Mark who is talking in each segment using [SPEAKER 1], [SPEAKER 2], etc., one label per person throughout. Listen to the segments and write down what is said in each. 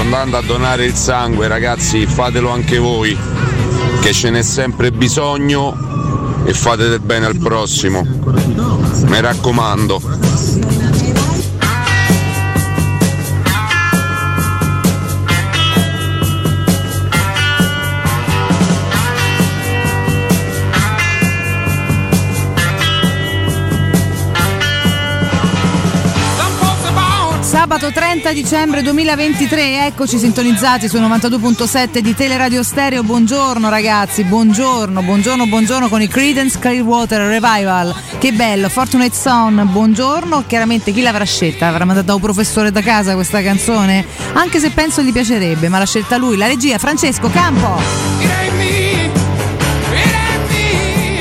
[SPEAKER 1] Sto andando a donare il sangue, ragazzi, fatelo anche voi, che ce n'è sempre bisogno e fate del bene al prossimo. Mi raccomando.
[SPEAKER 2] Sabato 30 dicembre 2023, eccoci sintonizzati su 92.7 di Teleradio Stereo. Buongiorno ragazzi, buongiorno, buongiorno, buongiorno con i Credence Clearwater Revival. Che bello, Fortunate Son, buongiorno. Chiaramente chi l'avrà scelta? Avrà mandato un professore da casa questa canzone? Anche se penso gli piacerebbe, ma l'ha scelta lui. La regia, Francesco Campo.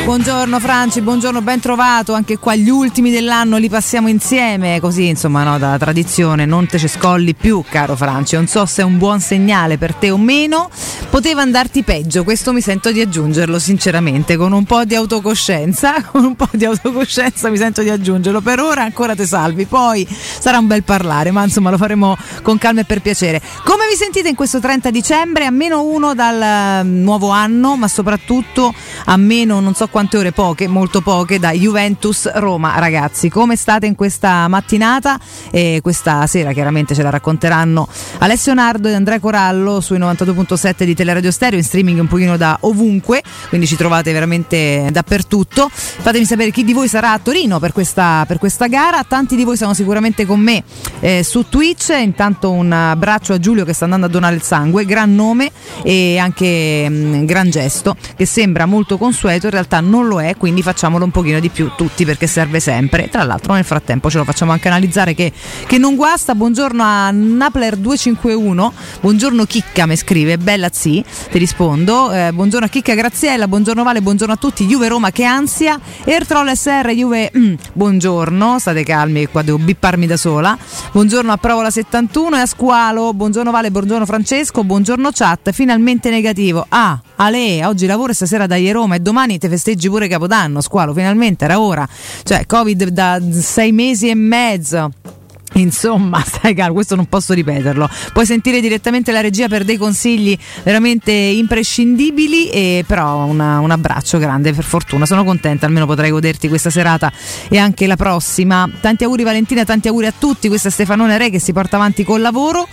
[SPEAKER 2] Buongiorno Franci, buongiorno, ben trovato. Anche qua gli ultimi dell'anno li passiamo insieme, così insomma, no, da tradizione, non te ce scolli più, caro Franci. Non so se è un buon segnale per te o meno. Poteva andarti peggio, questo mi sento di aggiungerlo sinceramente, con un po' di autocoscienza, con un po' di autocoscienza mi sento di aggiungerlo. Per ora ancora te salvi, poi sarà un bel parlare, ma insomma lo faremo con calma e per piacere. Come vi sentite in questo 30 dicembre? A meno uno dal eh, nuovo anno, ma soprattutto a meno non so quante ore, poche, molto poche, da Juventus Roma. Ragazzi, come state in questa mattinata? E questa sera chiaramente ce la racconteranno Alessio Nardo e Andrea Corallo sui 92.7 di Teleradio Stereo, in streaming un pochino da ovunque, quindi ci trovate veramente dappertutto. Fatemi sapere chi di voi sarà a Torino per questa, per questa gara. Tanti di voi sono sicuramente con me eh, su Twitch. Intanto un abbraccio a Giulio che sta andando a donare il sangue, gran nome e anche mh, gran gesto che sembra molto consueto, in realtà non lo è, quindi facciamolo un pochino di più tutti perché serve sempre. Tra l'altro nel frattempo ce lo facciamo anche analizzare che, che non guasta. Buongiorno a Napler251, buongiorno Chicca mi scrive, bella zi, ti rispondo. Eh, buongiorno a Chicca Graziella, buongiorno Vale, buongiorno a tutti. Juve Roma che ansia, Ertrol SR Juve, mm, buongiorno, state calmi qua devo bipparmi da sola. Buongiorno a Provola 71 e a Squalo, buongiorno Vale, buongiorno Francesco, buongiorno chat, finalmente negativo. Ah, Ale, oggi lavoro e stasera dai Roma e domani ti festeggi pure Capodanno, squalo, finalmente era ora. Cioè, Covid da sei mesi e mezzo. Insomma, stai calmo, questo non posso ripeterlo. Puoi sentire direttamente la regia per dei consigli veramente imprescindibili, e però una, un abbraccio grande per fortuna. Sono contenta, almeno potrai goderti questa serata e anche la prossima. Tanti auguri Valentina, tanti auguri a tutti. Questa è Stefanone Re che si porta avanti col lavoro.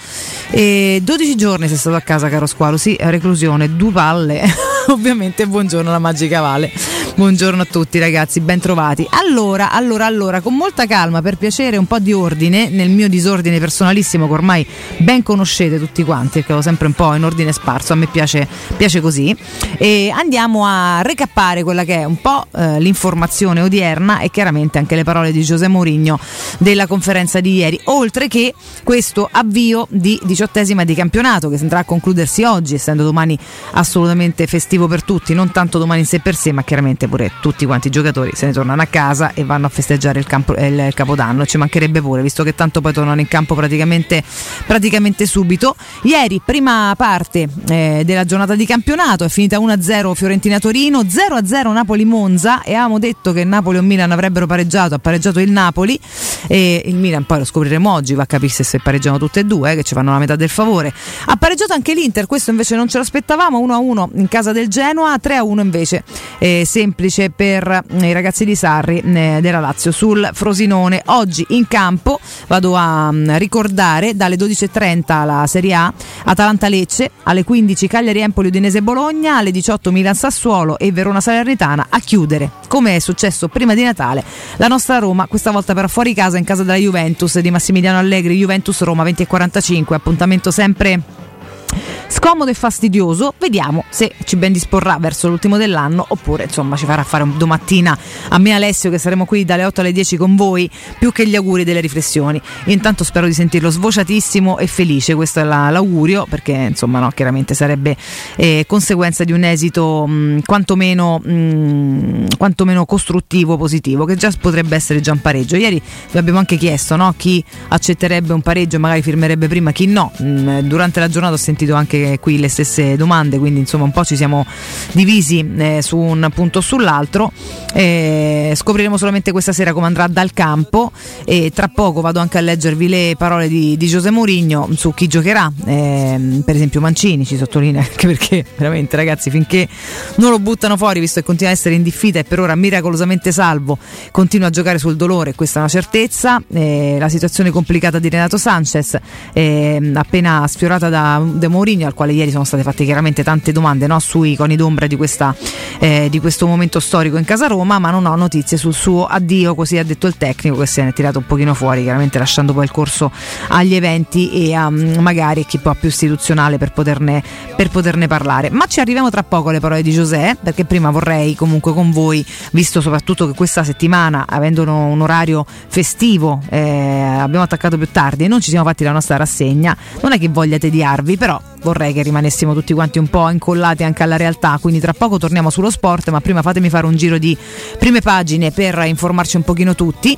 [SPEAKER 2] E 12 giorni sei stato a casa, caro squalo. Sì, reclusione, due palle. Ovviamente buongiorno alla Magica Vale. Buongiorno a tutti ragazzi, ben trovati. Allora, allora, allora, con molta calma, per piacere, un po' di ordine nel mio disordine personalissimo che ormai ben conoscete tutti quanti, perché ho sempre un po' in ordine sparso, a me piace, piace così. E andiamo a recappare quella che è un po' eh, l'informazione odierna e chiaramente anche le parole di Giuseppe Mourinho della conferenza di ieri, oltre che questo avvio di diciottesima di campionato che andrà a concludersi oggi, essendo domani assolutamente festivo per tutti, non tanto domani in sé per sé, ma chiaramente pure tutti quanti i giocatori se ne tornano a casa e vanno a festeggiare il, campo, il Capodanno, ci mancherebbe pure, visto che tanto poi tornano in campo praticamente, praticamente subito. Ieri, prima parte eh, della giornata di campionato, è finita 1-0 Fiorentina-Torino, 0-0 Napoli-Monza e avevamo detto che Napoli o Milan avrebbero pareggiato, ha pareggiato il Napoli e il Milan poi lo scopriremo oggi, va a capire se pareggiano tutte e due, eh, che ci fanno la metà del favore. Ha pareggiato anche l'Inter, questo invece non ce l'aspettavamo, 1-1 in casa del Genoa, 3-1 invece eh, semplice per eh, i ragazzi di Sarri eh, della Lazio sul Frosinone. Oggi in campo vado a mm, ricordare dalle 12.30 la Serie A Atalanta-Lecce, alle 15 Cagliari-Empoli Udinese-Bologna, alle 18 Milan-Sassuolo e Verona-Salernitana a chiudere, come è successo prima di Natale, la nostra Roma, questa volta però fuori casa in casa della Juventus di Massimiliano Allegri, Juventus-Roma 20.45, appuntamento sempre scomodo e fastidioso. Vediamo se ci ben disporrà verso l'ultimo dell'anno oppure insomma ci farà fare domattina a me Alessio che saremo qui dalle 8 alle 10 con voi più che gli auguri delle riflessioni. Io intanto spero di sentirlo svociatissimo e felice, questo è la, l'augurio perché insomma no, chiaramente sarebbe eh, conseguenza di un esito mh, quantomeno, mh, quantomeno costruttivo, positivo, che già potrebbe essere già un pareggio. Ieri vi abbiamo anche chiesto no, chi accetterebbe un pareggio, magari firmerebbe prima, chi no. Mh, durante la giornata ho sentito anche qui le stesse domande, quindi insomma un po' ci siamo divisi eh, su un punto o sull'altro. Eh, scopriremo solamente questa sera come andrà dal campo e tra poco vado anche a leggervi le parole di, di Giuseppe Mourinho su chi giocherà, eh, per esempio Mancini ci sottolinea anche perché veramente ragazzi finché non lo buttano fuori visto che continua a essere in diffida e per ora miracolosamente salvo, continua a giocare sul dolore, questa è una certezza, eh, la situazione complicata di Renato Sanchez eh, appena sfiorata da De Mourinho al quale ieri sono state fatte chiaramente tante domande no, sui coni d'ombra di, questa, eh, di questo momento storico in casa Roma, ma non ho notizie sul suo addio, così ha detto il tecnico che se ne è tirato un pochino fuori, chiaramente lasciando poi il corso agli eventi e a um, magari chi può più istituzionale per poterne, per poterne parlare. Ma ci arriviamo tra poco alle parole di Giuseppe, perché prima vorrei comunque con voi, visto soprattutto che questa settimana, avendo un orario festivo, eh, abbiamo attaccato più tardi e non ci siamo fatti la nostra rassegna, non è che voglia tediarvi, però vorrei che rimanessimo tutti quanti un po' incollati anche alla realtà, quindi tra poco torniamo sullo sport, ma prima fatemi fare un giro di prime pagine per informarci un pochino tutti.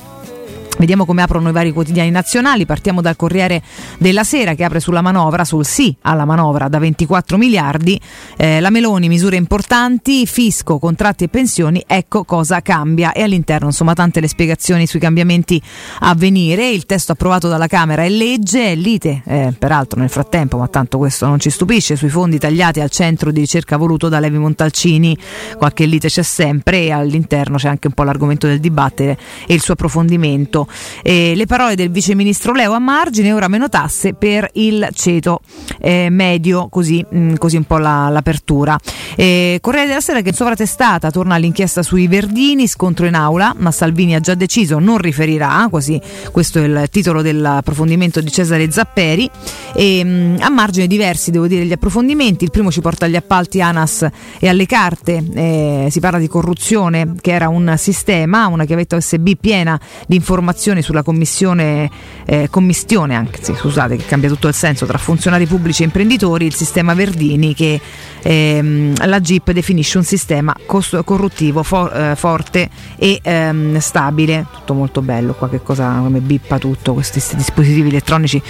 [SPEAKER 2] Vediamo come aprono i vari quotidiani nazionali. Partiamo dal Corriere della Sera che apre sulla manovra, sul sì alla manovra da 24 miliardi. Eh, la Meloni, misure importanti, fisco, contratti e pensioni, ecco cosa cambia. E all'interno, insomma, tante le spiegazioni sui cambiamenti a venire. Il testo approvato dalla Camera è legge, lite, eh, peraltro nel frattempo, ma tanto questo non ci stupisce, sui fondi tagliati al centro di ricerca voluto da Levi Montalcini. Qualche lite c'è sempre e all'interno c'è anche un po' l'argomento del dibattere e il suo approfondimento. Eh, le parole del vice ministro Leo a margine, ora meno tasse per il ceto eh, medio, così, mh, così, un po' la, l'apertura. Eh, Corriere della Sera che in sovratestata torna all'inchiesta sui Verdini, scontro in aula, ma Salvini ha già deciso, non riferirà, quasi questo è il titolo dell'approfondimento di Cesare Zapperi. E, mh, a margine diversi, devo dire, gli approfondimenti. Il primo ci porta agli appalti ANAS e alle carte, eh, si parla di corruzione che era un sistema, una chiavetta USB piena di informazioni informazioni sulla commissione, eh, commistione, anzi scusate che cambia tutto il senso, tra funzionari pubblici e imprenditori, il sistema Verdini che ehm, la GIP definisce un sistema cost- corruttivo for- eh, forte e ehm, stabile, tutto molto bello, qua che cosa come bippa tutto, questi dispositivi elettronici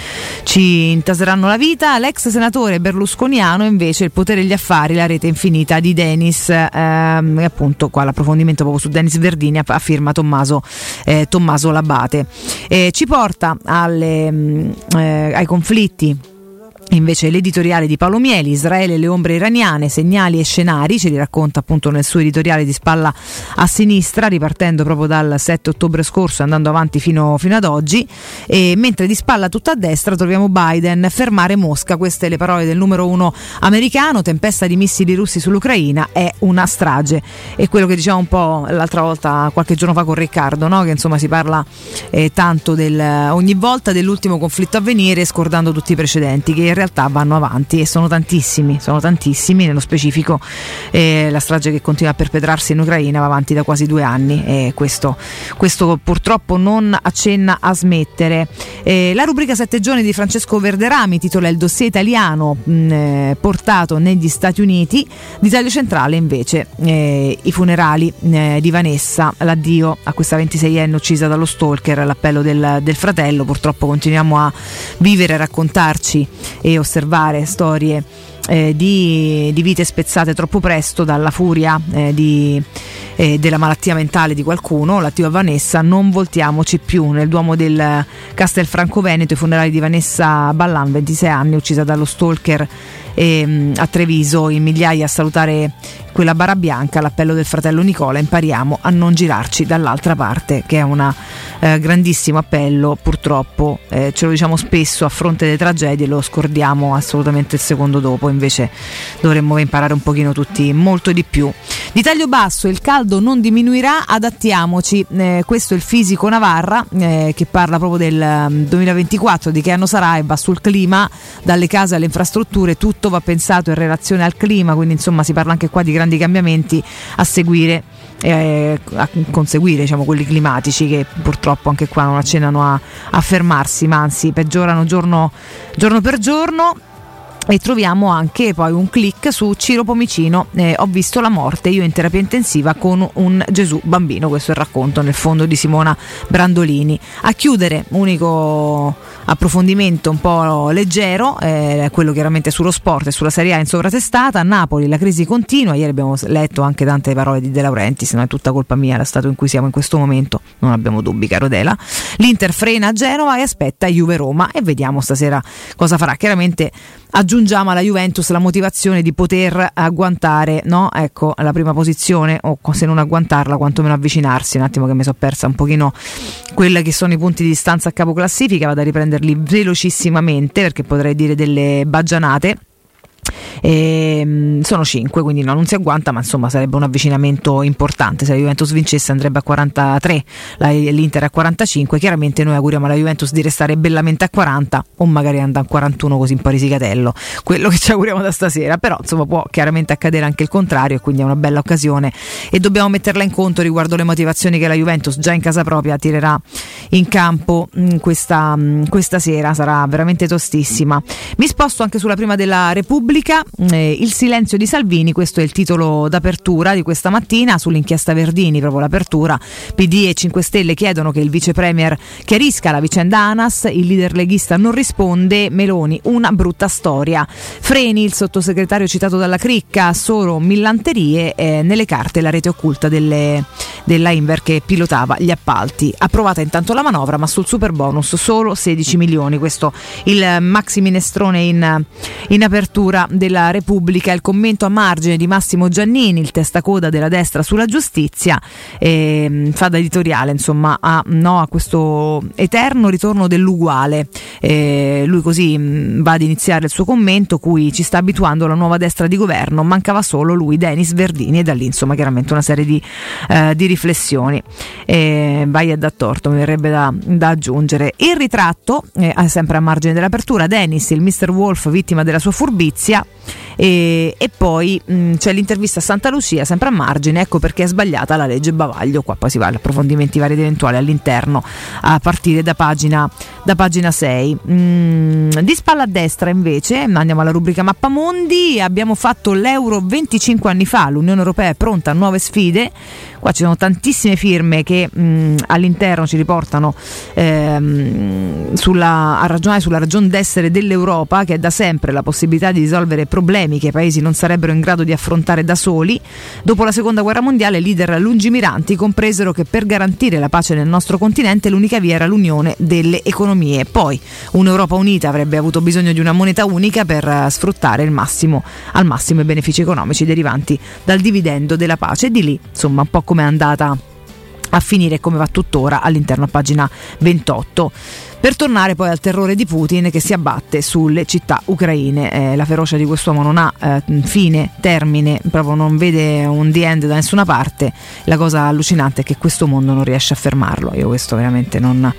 [SPEAKER 2] ci intaseranno la vita, l'ex senatore berlusconiano invece il potere degli affari, la rete infinita di Denis, ehm, e appunto qua l'approfondimento proprio su Denis Verdini a, firma Tommaso, eh, Tommaso Labate. Eh, ci porta alle, mm, eh, ai conflitti Invece l'editoriale di Paolo Mieli, Israele e le ombre iraniane, segnali e scenari, ce li racconta appunto nel suo editoriale di spalla a sinistra, ripartendo proprio dal 7 ottobre scorso e andando avanti fino, fino, ad oggi, e mentre di spalla tutta a destra troviamo Biden, fermare Mosca, queste le parole del numero uno americano, tempesta di missili russi sull'Ucraina è una strage. E quello che diciamo un po' l'altra volta, qualche giorno fa con Riccardo, no? che insomma si parla eh, tanto del, ogni volta dell'ultimo conflitto a venire scordando tutti i precedenti, che realtà vanno avanti e sono tantissimi, sono tantissimi, nello specifico eh, la strage che continua a perpetrarsi in Ucraina va avanti da quasi due anni e questo, questo purtroppo non accenna a smettere. Eh, la rubrica Sette giorni di Francesco Verderami titola il dossier italiano mh, eh, portato negli Stati Uniti, di taglio centrale invece eh, i funerali eh, di Vanessa, l'addio a questa 26enne uccisa dallo stalker, l'appello del, del fratello, purtroppo continuiamo a vivere e raccontarci e osservare storie eh, di, di, vite spezzate troppo presto dalla furia eh, di, eh, della malattia mentale di qualcuno, l'attiva Vanessa, non voltiamoci più. Nel Duomo del Castelfranco Veneto i funerali di Vanessa Ballan, 26 anni, uccisa dallo stalker ehm, a Treviso, in migliaia a salutare quella bara bianca, l'appello del fratello Nicola, impariamo a non girarci dall'altra parte, che è un eh, grandissimo appello, purtroppo eh, ce lo diciamo spesso a fronte delle tragedie, lo scordiamo assolutamente il secondo dopo, invece dovremmo imparare un pochino tutti molto di più. Di taglio basso il caldo non diminuirà, adattiamoci, eh, questo è il fisico Navarra eh, che parla proprio del 2024, mm, di che anno sarà e va sul clima, dalle case alle infrastrutture, tutto va pensato in relazione al clima, quindi insomma si parla anche qua di grandi grandi cambiamenti a seguire. Eh, a conseguire diciamo, quelli climatici che purtroppo anche qua non accennano a, a fermarsi ma anzi peggiorano giorno, giorno per giorno e troviamo anche poi un click su Ciro Pomicino eh, ho visto la morte io in terapia intensiva con un Gesù bambino questo è il racconto nel fondo di Simona Brandolini. A chiudere unico approfondimento un po' leggero eh, quello chiaramente sullo sport e sulla Serie A in sovratestata. A Napoli la crisi continua ieri abbiamo letto anche tante parole di De Laurenti se non è tutta colpa mia lo stato in cui siamo in questo momento non abbiamo dubbi caro Dela l'Inter frena a Genova e aspetta Juve Roma e vediamo stasera cosa farà. Chiaramente aggiungiamo alla Juventus la motivazione di poter agguantare no? ecco, la prima posizione o se non agguantarla quantomeno avvicinarsi. Un attimo che mi sono persa un pochino quelli che sono i punti di distanza a capo classifica vado a riprenderli velocissimamente perché potrei dire delle baggianate. e, ehm, sono 5, quindi no, non si agguanta, ma insomma sarebbe un avvicinamento importante. Se la Juventus vincesse andrebbe a 43, la, l'Inter a 45. Chiaramente noi auguriamo alla Juventus di restare bellamente a 40 o magari andare a 41 così un po' risicatello. Quello che ci auguriamo da stasera, però insomma può chiaramente accadere anche il contrario quindi è una bella occasione e dobbiamo metterla in conto riguardo le motivazioni che la Juventus già in casa propria tirerà in campo mm, questa, mm, questa sera. Sarà veramente tostissima. Mi sposto anche sulla prima della Repubblica eh, il silenzio di Salvini, questo è il titolo d'apertura di questa mattina sull'inchiesta Verdini, proprio l'apertura. PD e 5 Stelle chiedono che il vice premier chiarisca la vicenda ANAS, il leader leghista non risponde, Meloni una brutta storia. Freni, il sottosegretario citato dalla Cricca, solo millanterie, eh, nelle carte la rete occulta delle, della Inver che pilotava gli appalti. Approvata intanto la manovra, ma sul super bonus solo 16 milioni. Questo il maxi minestrone in, in apertura della della Repubblica il commento a margine di Massimo Giannini, il testacoda della destra sulla giustizia, eh, fa da editoriale insomma a, no, a, questo eterno ritorno dell'uguale. Eh, lui così mh, mm, va ad iniziare il suo commento, cui ci sta abituando la nuova destra di governo, mancava solo lui, Denis Verdini, e da lì insomma chiaramente una serie di, eh, di riflessioni. Eh, vai a da torto, mi verrebbe da, da aggiungere. Il ritratto, eh, sempre a margine dell'apertura, Denis, il Mr. Wolf, vittima della sua furbizia, E, e poi mh, c'è l'intervista a Santa Lucia, sempre a margine, ecco perché è sbagliata la legge Bavaglio, qua poi si va agli approfondimenti vari ed eventuali all'interno a partire da pagina, da pagina 6. Mm, di spalla a destra invece, andiamo alla rubrica Mappamondi, abbiamo fatto l'Euro 25 anni fa, l'Unione Europea è pronta a nuove sfide, qua ci sono tantissime firme che mh, all'interno ci riportano ehm, sulla, a ragionare sulla ragione d'essere dell'Europa che è da sempre la possibilità di risolvere problemi che i paesi non sarebbero in grado di affrontare da soli. Dopo la seconda guerra mondiale leader lungimiranti compresero che per garantire la pace nel nostro continente l'unica via era l'unione delle economie. Poi un'Europa unita avrebbe avuto bisogno di una moneta unica per eh, sfruttare massimo, al massimo i benefici economici derivanti dal dividendo della pace e di lì insomma un po' come è andata a finire come va tuttora all'interno a pagina 28 per tornare poi al terrore di Putin che si abbatte sulle città ucraine. Eh, la ferocia di quest'uomo non ha eh, fine, termine, proprio non vede un the end da nessuna parte. La cosa allucinante è che questo mondo non riesce a fermarlo. Io questo veramente non, non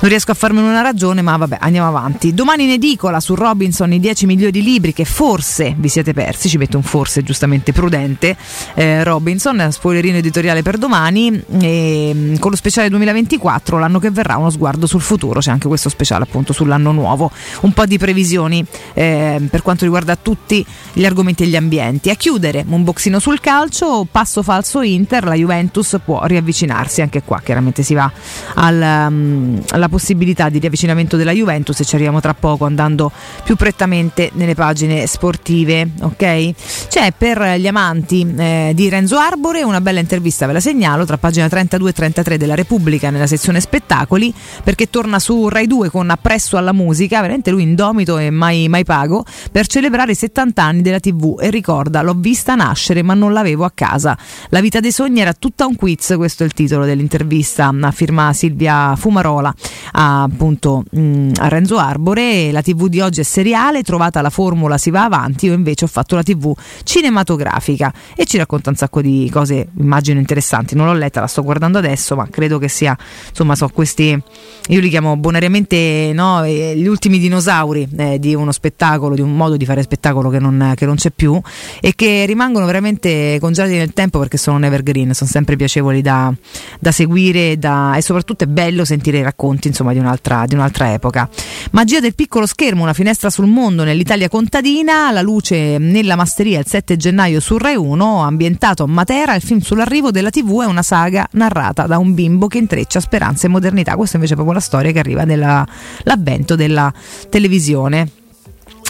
[SPEAKER 2] riesco a farmene una ragione, ma vabbè, andiamo avanti. Domani in edicola su Robinson i 10 milioni di libri che forse vi siete persi, ci metto un forse giustamente prudente. Eh, Robinson, spoilerino editoriale per domani, e, con lo speciale 2024, l'anno che verrà, uno sguardo sul futuro futuro, c'è anche questo speciale appunto sull'anno nuovo, un po' di previsioni eh, per quanto riguarda tutti gli argomenti e gli ambienti. A chiudere, un boxino sul calcio, passo falso Inter, la Juventus può riavvicinarsi, anche qua chiaramente si va al, um, alla possibilità di riavvicinamento della Juventus e ci arriviamo tra poco andando più prettamente nelle pagine sportive, ok? C'è per gli amanti eh, di Renzo Arbore una bella intervista, ve la segnalo, tra pagina 32 e 33 della Repubblica nella sezione spettacoli, perché torna su Rai 2 con Appresso alla musica, veramente lui indomito e mai, mai pago, per celebrare i 70 anni della TV e ricorda l'ho vista nascere ma non l'avevo a casa. La vita dei sogni era tutta un quiz, questo è il titolo dell'intervista a firma Silvia Fumarola a, appunto mh, mm, a Renzo Arbore. La TV di oggi è seriale, trovata la formula si va avanti, io invece ho fatto la TV cinematografica e ci racconta un sacco di cose immagino interessanti. Non l'ho letta, la sto guardando adesso, ma credo che sia, insomma, so questi io li chiamo bonariamente no, gli ultimi dinosauri eh, di uno spettacolo, di un modo di fare spettacolo che non, che non, c'è più e che rimangono veramente congelati nel tempo perché sono un evergreen, sono sempre piacevoli da, da seguire da, e soprattutto è bello sentire i racconti insomma, di, un'altra, di un'altra epoca. Magia del piccolo schermo, una finestra sul mondo nell'Italia contadina, la luce nella masteria il 7 gennaio su Rai 1, ambientato a Matera, il film sull'arrivo della TV è una saga narrata da un bimbo che intreccia speranza e modernità. Questa invece è proprio la storia che arriva dall'avvento della televisione.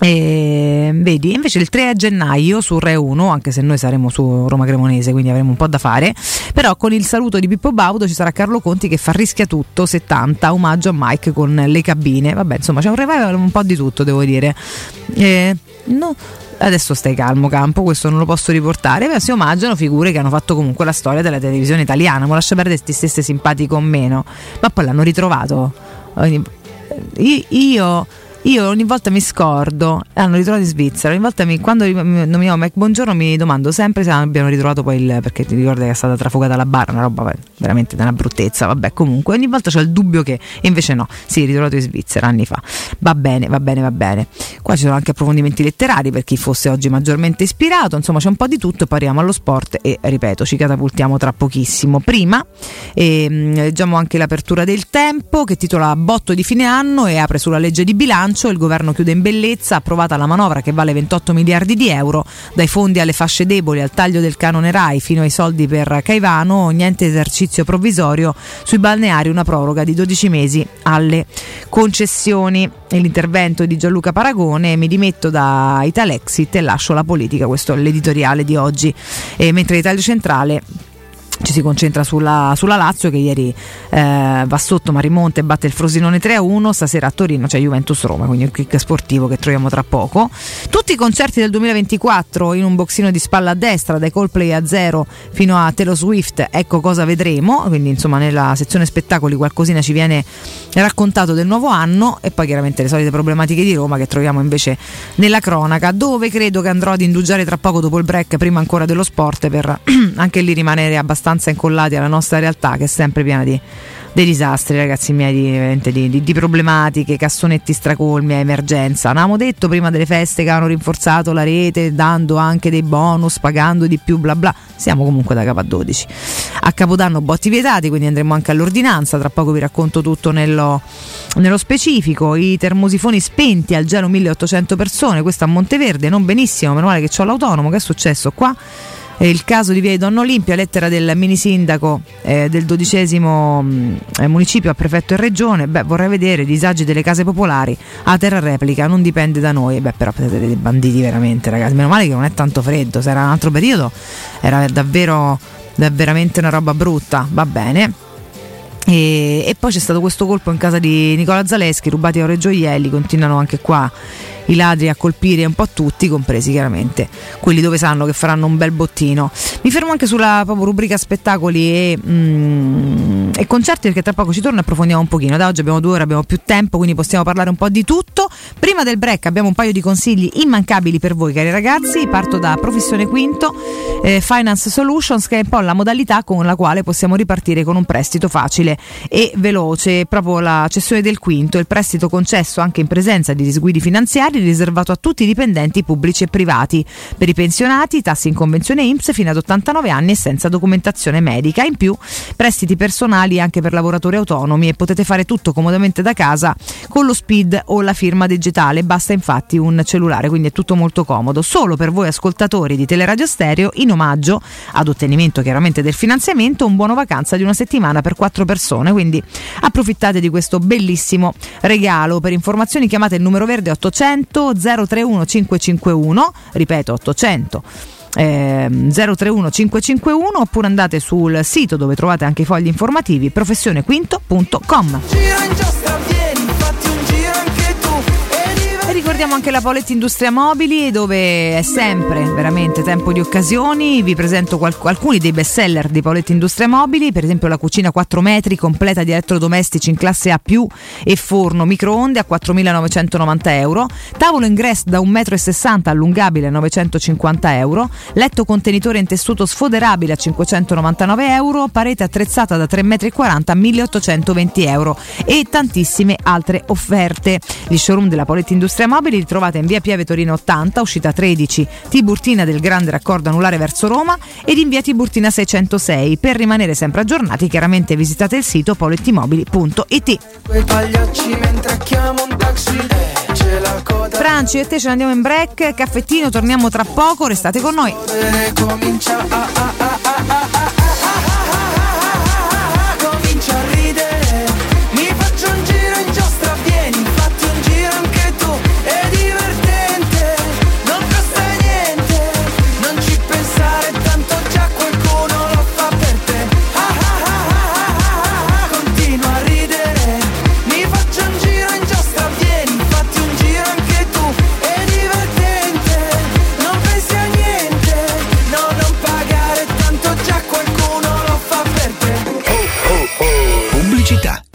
[SPEAKER 2] E, vedi, invece il 3 gennaio su Re 1, anche se noi saremo su Roma Cremonese, quindi avremo un po' da fare, però con il saluto di Pippo Baudo ci sarà Carlo Conti che fa rischia tutto 70, omaggio a Mike con le cabine. Vabbè, insomma, c'è un revival un po' di tutto, devo dire. E, no, adesso stai calmo campo, questo non lo posso riportare, ma si omaggiano figure che hanno fatto comunque la storia della televisione italiana, ma lascia perdere ti stesse simpatico o meno, ma poi l'hanno ritrovato. Io io ogni volta mi scordo, hanno ritrovato in Svizzera, ogni volta mi, quando nominiamo Mac Buongiorno mi domando sempre se abbiano ritrovato poi il, perché ti ricordi che è stata trafugata la barra, una roba veramente una bruttezza, vabbè comunque ogni volta c'è il dubbio che invece no, sì, ritrovato in Svizzera anni fa, va bene, va bene, va bene. Qua ci sono anche approfondimenti letterari per chi fosse oggi maggiormente ispirato, insomma c'è un po' di tutto, poi arriviamo allo sport e ripeto, ci catapultiamo tra pochissimo. Prima ehm, leggiamo anche l'apertura del tempo che titola Botto di fine anno e apre sulla legge di bilancio bilancio, il governo chiude in bellezza, approvata la manovra che vale 28 miliardi di euro, dai fondi alle fasce deboli al taglio del canone RAI fino ai soldi per Caivano, niente esercizio provvisorio, sui balneari una proroga di 12 mesi alle concessioni. L'intervento di Gianluca Paragone, mi dimetto da Italexit e lascio la politica, questo è l'editoriale di oggi, e mentre l'Italia Centrale ci si concentra sulla, sulla Lazio che ieri eh, va sotto ma rimonta e batte il Frosinone 3-1 stasera a Torino c'è Juventus-Roma quindi un kick sportivo che troviamo tra poco. Tutti i concerti del 2024 in un boxino di spalla a destra dai Coldplay a zero fino a Telo Swift ecco cosa vedremo. Quindi insomma nella sezione spettacoli qualcosina ci viene raccontato del nuovo anno e poi chiaramente le solite problematiche di Roma che troviamo invece nella cronaca dove credo che andrò ad indugiare tra poco dopo il break prima ancora dello sport per anche lì rimanere abbastanza abbastanza incollati alla nostra realtà che è sempre piena di dei disastri, ragazzi miei, di, di, di, problematiche, cassonetti stracolmi emergenza. Avevamo detto prima delle feste che hanno rinforzato la rete dando anche dei bonus, pagando di più, bla bla. Siamo comunque da capo a 12. A Capodanno botti vietati, quindi andremo anche all'ordinanza. Tra poco vi racconto tutto nello, nello specifico. I termosifoni spenti al gelo 1800 persone, questo a Monteverde, non benissimo, meno male che ho l'autonomo. Che è successo qua? Il caso di Via di Don Olimpia, lettera del mini sindaco eh, del dodicesimo mh, eh, municipio a prefetto e regione, beh vorrei vedere i disagi delle case popolari. A terra replica, non dipende da noi, beh però siete dei banditi veramente ragazzi, meno male che non è tanto freddo, se era un altro periodo era davvero, veramente una roba brutta, va bene. E, e, poi c'è stato questo colpo in casa di Nicola Zaleschi, rubati oro e gioielli, continuano anche qua i ladri a colpire un po' tutti, compresi chiaramente quelli dove sanno che faranno un bel bottino. Mi fermo anche sulla rubrica spettacoli e, mm, e concerti perché tra poco ci torno e approfondiamo un pochino. Da oggi abbiamo due ore, abbiamo più tempo, quindi possiamo parlare un po' di tutto. Prima del break abbiamo un paio di consigli immancabili per voi cari ragazzi. Parto da Professione Quinto, eh, Finance Solutions, che è un po' la modalità con la quale possiamo ripartire con un prestito facile e veloce. Proprio la cessione del quinto, il prestito concesso anche in presenza di disguidi finanziari riservato a tutti i dipendenti pubblici e privati. Per i pensionati, tassi in convenzione IMSS fino ad 89 anni e senza documentazione medica. In più, prestiti personali anche per lavoratori autonomi e potete fare tutto comodamente da casa con lo SPID o la firma digitale. Basta infatti un cellulare, quindi è tutto molto comodo. Solo per voi ascoltatori di Teleradio Stereo, in omaggio ad ottenimento chiaramente del finanziamento, un buono vacanza di una settimana per quattro persone. Quindi approfittate di questo bellissimo regalo. Per informazioni chiamate il numero verde 800 800 031 551, ripeto 800 eh, 031 551 oppure andate sul sito dove trovate anche i fogli informativi professionequinto.com. ricordiamo anche la Poletti Industria Mobili dove è sempre veramente tempo di occasioni. Vi presento qual- alcuni dei best seller di Poletti Industria Mobili, per esempio la cucina 4 metri completa di elettrodomestici in classe A e forno microonde a 4.990 euro, tavolo ingresso da 1,60 m allungabile a 950 euro, letto contenitore in tessuto sfoderabile a 599 euro, parete attrezzata da 3,40 m a 1.820 euro e tantissime altre offerte. Gli showroom della Poletti Industria Mobili li trovate in via Pieve Torino 80, uscita 13, Tiburtina del Grande Raccordo Anulare verso Roma ed in via Tiburtina 606. Per rimanere sempre aggiornati chiaramente visitate il sito polettimobili.it. Franci e te ce ne andiamo in break, caffettino, torniamo tra poco, restate con noi.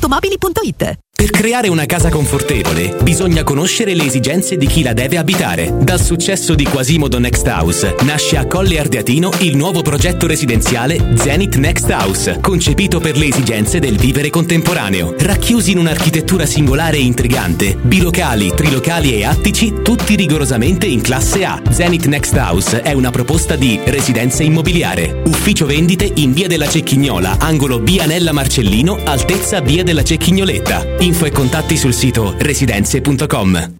[SPEAKER 3] automobili.it
[SPEAKER 4] per creare una casa confortevole bisogna conoscere le esigenze di chi la deve abitare. Dal successo di Quasimodo Next House nasce a Colle Ardeatino il nuovo progetto residenziale Zenith Next House, concepito per le esigenze del vivere contemporaneo. Racchiusi in un'architettura singolare e intrigante, bilocali, trilocali e attici, tutti rigorosamente in classe A. Zenith Next House è una proposta di residenza immobiliare. Ufficio vendite in via della Cecchignola, angolo Bianella Marcellino, altezza via della Cecchignoletta info e contatti sul sito residenze.com.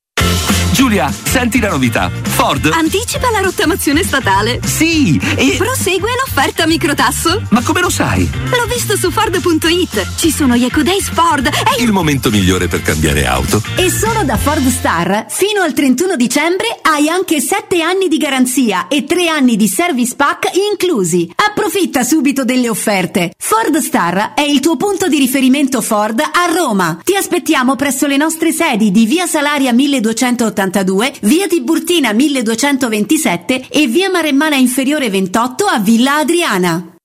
[SPEAKER 5] Giulia, senti la novità. Ford.
[SPEAKER 6] Anticipa la rottamazione statale.
[SPEAKER 5] Sì, e...
[SPEAKER 6] Prosegue l'offerta microtasso.
[SPEAKER 5] Ma come lo sai?
[SPEAKER 6] L'ho visto su Ford.it. Ci sono gli Eco Days Ford. E...
[SPEAKER 5] Il momento migliore per cambiare auto.
[SPEAKER 7] E solo da Ford Star, fino al 31 dicembre, hai anche 7 anni di garanzia e 3 anni di service pack inclusi. Approfitta subito delle offerte. Ford Star è il tuo punto di riferimento Ford a Roma. Ti aspettiamo presso le nostre sedi di Via Salaria 1282, Via Tiburtina 1227 e Via Maremmana Inferiore 28 a Villa Adriana.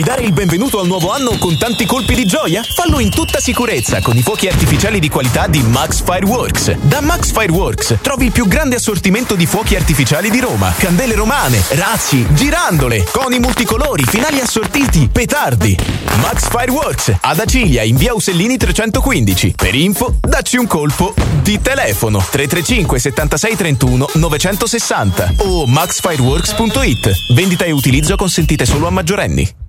[SPEAKER 8] Vuoi dare il benvenuto al nuovo anno con tanti colpi di gioia? Fallo in tutta sicurezza con i fuochi artificiali di qualità di Max Fireworks. Da Max Fireworks trovi il più grande assortimento di fuochi artificiali di Roma, candele romane, razzi, girandole, coni multicolori, finali assortiti, petardi. Max Fireworks ad Acilia in via Usellini 315. Per info, dacci un colpo di telefono 335 76 31 960 o maxfireworks.it. Vendita e utilizzo consentite solo a maggiorenni.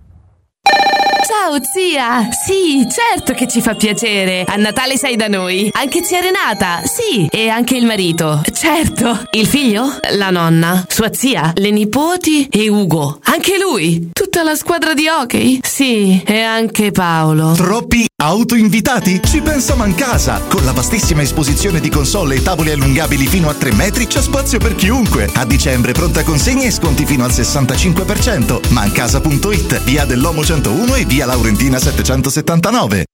[SPEAKER 9] Ciao zia! Sì, certo che ci fa piacere. A Natale sei da noi. Anche zia Renata, sì. E anche il marito. Certo. Il figlio? La nonna. Sua zia? Le nipoti? E Ugo. Anche lui. Tutta la squadra di hockey? Sì. E anche Paolo.
[SPEAKER 10] Troppi autoinvitati? Ci pensa Mancasa! Con la vastissima esposizione di console e tavoli allungabili fino a 3 metri c'è spazio per chiunque. A dicembre pronta consegna e sconti fino al 65%. Mancasa.it, via dell'Omo 101 e via Laurentina 779.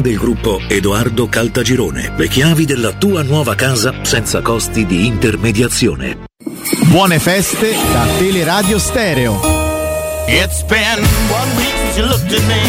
[SPEAKER 11] del gruppo Edoardo Caltagirone. Le chiavi della tua nuova casa senza costi di intermediazione.
[SPEAKER 12] Buone feste da Teleradio Stereo.
[SPEAKER 13] It's been one week since you looked at me.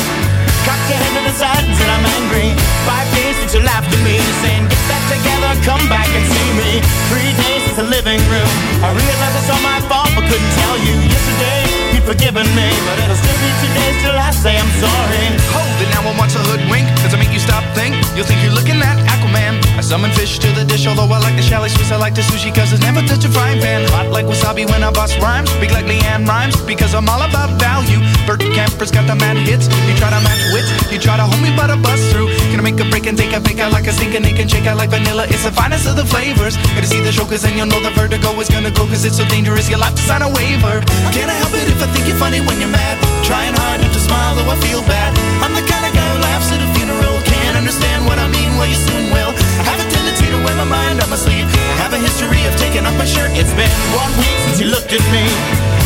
[SPEAKER 13] Cocked your head to the side and said I'm angry. Five days since you laughed at me, saying get that together, come back and see me. Three days since the living room. I realized it's all my fault, but couldn't tell you. Yesterday forgiven me, but it'll still be two days till I say I'm sorry.
[SPEAKER 14] Hold it now and watch a hoodwink. Does it make you stop think? You'll think you're looking at Aquaman. I summon fish to the dish, although I like the chalet Swiss, I like the sushi, cause it's never touch a frying pan. Hot like wasabi when I bust rhymes. Big like Leanne rhymes, because I'm all about value. Bert Kemper's got the mad hits. You try to match wits, you try to hold me, but I bust through. Can I make a break and take a fake out like a naked and shake out like vanilla? It's the finest of the flavors. Gotta see the show, cause then you'll know the vertigo is gonna go, cause it's so dangerous, you'll have to sign a waiver. Can't I help it if I think you're funny when you're mad? Trying hard not to smile, though I feel bad. I'm the kind of guy who laughs at a funeral. Can't understand what I mean, well, you soon will. I have a tendency to wear my mind on my sleeve. I have a history of taking off my shirt.
[SPEAKER 13] It's been one week since you looked at me.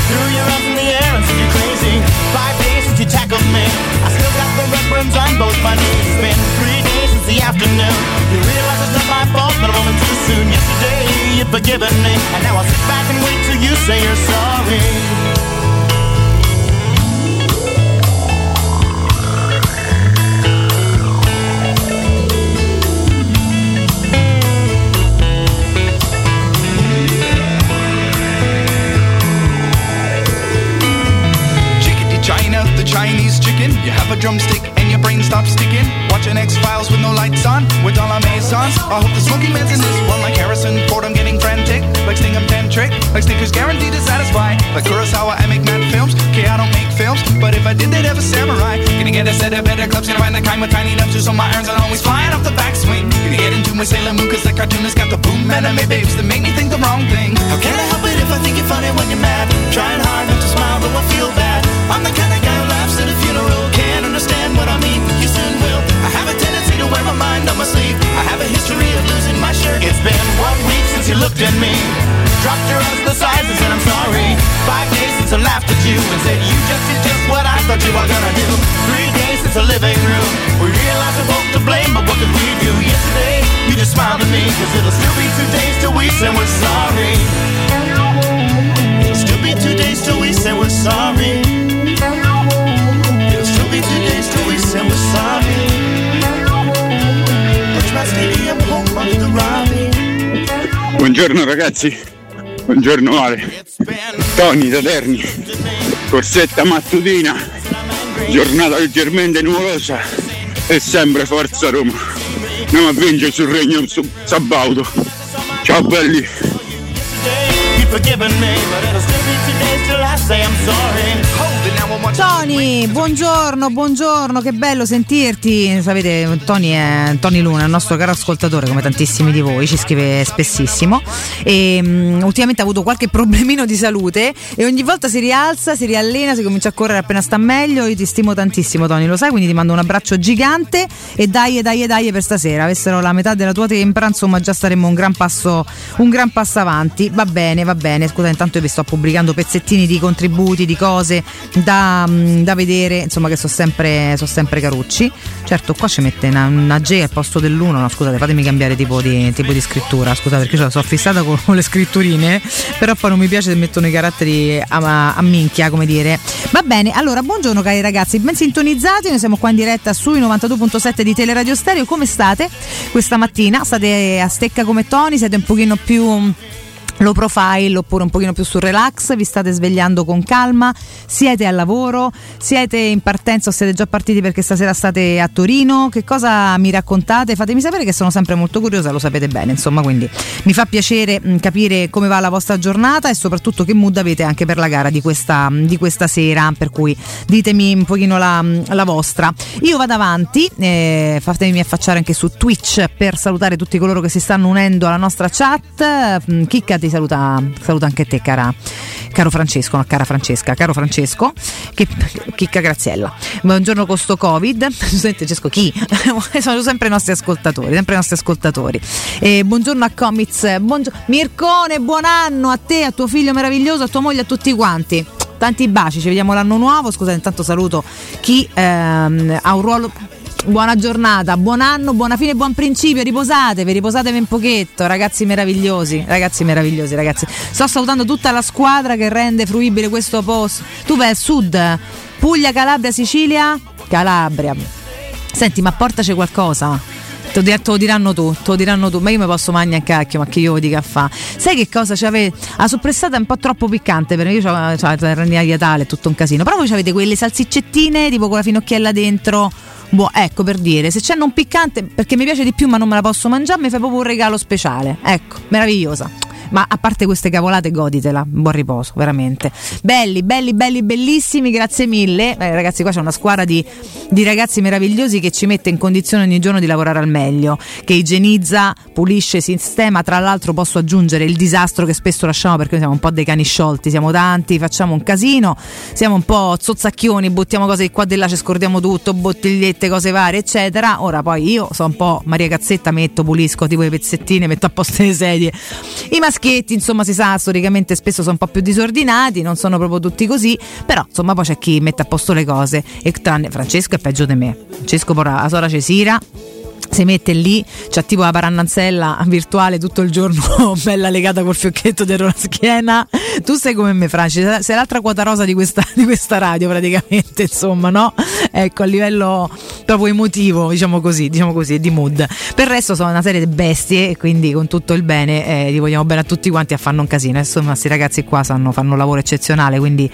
[SPEAKER 13] Threw your arms in the air and said you're crazy. Five days since you tackled me. I still got the red burns on both my knees. It's been three days since the afternoon. You realize it's not my fault, but I'm only too soon. Yesterday you'd forgiven me, and now I'll sit back and wait till you say you're sorry.
[SPEAKER 14] Drumstick and your brain stops sticking. Watching X Files with no lights on, with all our maisons. I hope the smoking man's in this one, like Harrison Ford. I'm getting frantic, like Sting, I'm tantric, like Snickers guaranteed to satisfy. Like Kurosawa, I make mad films. Okay, I don't make films, but if I did, they'd have a samurai. Gonna get a set of better clubs, gonna find the kind with tiny nubs, so my irons are always flying off the backswing. Gonna get into my Sailor Moon, cause the cartoonist got the boom anime babes that make me think the wrong thing.
[SPEAKER 13] How can I help it if I think you're funny when you're mad? Trying looked at me. Dropped your to the sides and I'm sorry. Five days since I laughed at you and said you just did just what I thought you were gonna do. Three days since the living room. We realized we're both to blame, but what could we do? Yesterday, you just smiled at me, cause it'll still be two days till we say we're sorry. It'll still be two days till we say we're sorry. It'll still be two days till we say we're sorry.
[SPEAKER 15] Buongiorno ragazzi, buongiorno Ale, Tony da Terni, corsetta mattutina, giornata leggermente nuvolosa e sempre forza Roma. Andiamo a vincere sul Regno su Sabaudo. Ciao belli!
[SPEAKER 13] Forgiven me, but it'll still be two till I say I'm sorry.
[SPEAKER 2] Tony, buongiorno, buongiorno, che bello sentirti. Sapete, Tony è Tony Luna, il nostro caro ascoltatore, come tantissimi di voi, ci scrive spessissimo. E um, ultimamente ha avuto qualche problemino di salute e ogni volta si rialza, si riallena, si comincia a correre appena sta meglio. Io ti stimo tantissimo, Tony, lo sai, quindi ti mando un abbraccio gigante e dai, dai, dai per stasera. Avessero la metà della tua tempra, insomma, già staremmo un gran passo, un gran passo avanti. Va bene, va bene. Scusa, intanto io vi sto pubblicando pezzettini di contributi, di cose da, mm, da vedere, insomma, che sono sempre, so sempre carucci. Certo, qua ci mette una, una J al posto dell'1. No, scusate, fatemi cambiare tipo di, tipo di scrittura. Scusate, perché io sono fissata con, con le scritturine, però poi non mi piace se mettono i caratteri a, a minchia, come dire. Va bene, allora, buongiorno cari ragazzi, ben sintonizzati. Noi siamo qua in diretta sui 92.7 di Teleradio Stereo. Come state questa mattina? State a stecca come Tony? Siete un pochino più low profile oppure un pochino più sul relax, vi state svegliando con calma, siete al lavoro, siete in partenza o siete già partiti perché stasera state a Torino, che cosa mi raccontate? Fatemi sapere che sono sempre molto curiosa, lo sapete bene, insomma, quindi mi fa piacere mh, capire come va la vostra giornata e soprattutto che mood avete anche per la gara di questa, di questa sera, per cui ditemi un pochino la, la vostra. Io vado avanti, eh, fatemi affacciare anche su Twitch per salutare tutti coloro che si stanno unendo alla nostra chat. Mm, Chicca saluta, saluta anche te, cara, caro Francesco, no, cara Francesca, caro Francesco, Chicca Graziella. Buongiorno con sto Covid. Senti, Francesco, chi? Sono sempre i nostri ascoltatori, sempre i nostri ascoltatori. E buongiorno a Comics, buongiorno. Mircone, buon anno a te, a tuo figlio meraviglioso, a tua moglie, a tutti quanti. Tanti baci, ci vediamo l'anno nuovo. Scusate, intanto saluto chi ehm, ha un ruolo Buona giornata, buon anno, buona fine, buon principio, riposatevi, riposatevi un pochetto, ragazzi meravigliosi, ragazzi meravigliosi, ragazzi. Sto salutando tutta la squadra che rende fruibile questo posto. Tu vai al sud, Puglia, Calabria, Sicilia, Calabria. Senti, ma portaci qualcosa. Te te lo diranno tu, te lo diranno tu, ma io mi posso mangiare a cacchio, ma che io dica fa. Sai che cosa c'avete? La soppressata è un po' troppo piccante, perché io ho la tagliatale, è tutto un casino. Però voi avete quelle salsiccettine tipo con la finocchiella dentro. Boh, ecco per dire, se c'è non piccante, perché mi piace di più ma non me la posso mangiare, mi fai proprio un regalo speciale. Ecco, meravigliosa. Ma a parte queste cavolate, goditela. Buon riposo, veramente. Belli, belli, belli, bellissimi, grazie mille. Eh, ragazzi, qua c'è una squadra di, di ragazzi meravigliosi che ci mette in condizione ogni giorno di lavorare al meglio, che igienizza, pulisce, sistema. Tra l'altro posso aggiungere il disastro che spesso lasciamo perché noi siamo un po' dei cani sciolti, siamo tanti, facciamo un casino, siamo un po' zozzacchioni, buttiamo cose di qua e di là, ci scordiamo tutto, bottigliette, cose varie, eccetera. Ora poi io sono un po' Maria Cazzetta, metto, pulisco tipo i pezzettini, metto a posto le sedie. I maschietti, insomma, si sa, storicamente spesso sono un po' più disordinati, non sono proprio tutti così, però insomma poi c'è chi mette a posto le cose e tranne Francesco è peggio di me. Francesco porrà la sora Cesira si mette lì, c'ha tipo la parannanzella virtuale tutto il giorno, bella legata col fiocchetto dietro la schiena. Tu sei come me, Franci, sei l'altra quota rosa di questa, di questa radio praticamente, insomma, no? Ecco, a livello proprio emotivo, diciamo così, diciamo così, di mood. Per il resto sono una serie di bestie, quindi con tutto il bene eh, li vogliamo bene a tutti quanti a fanno un casino. Insomma, questi ragazzi qua sanno, fanno un lavoro eccezionale, quindi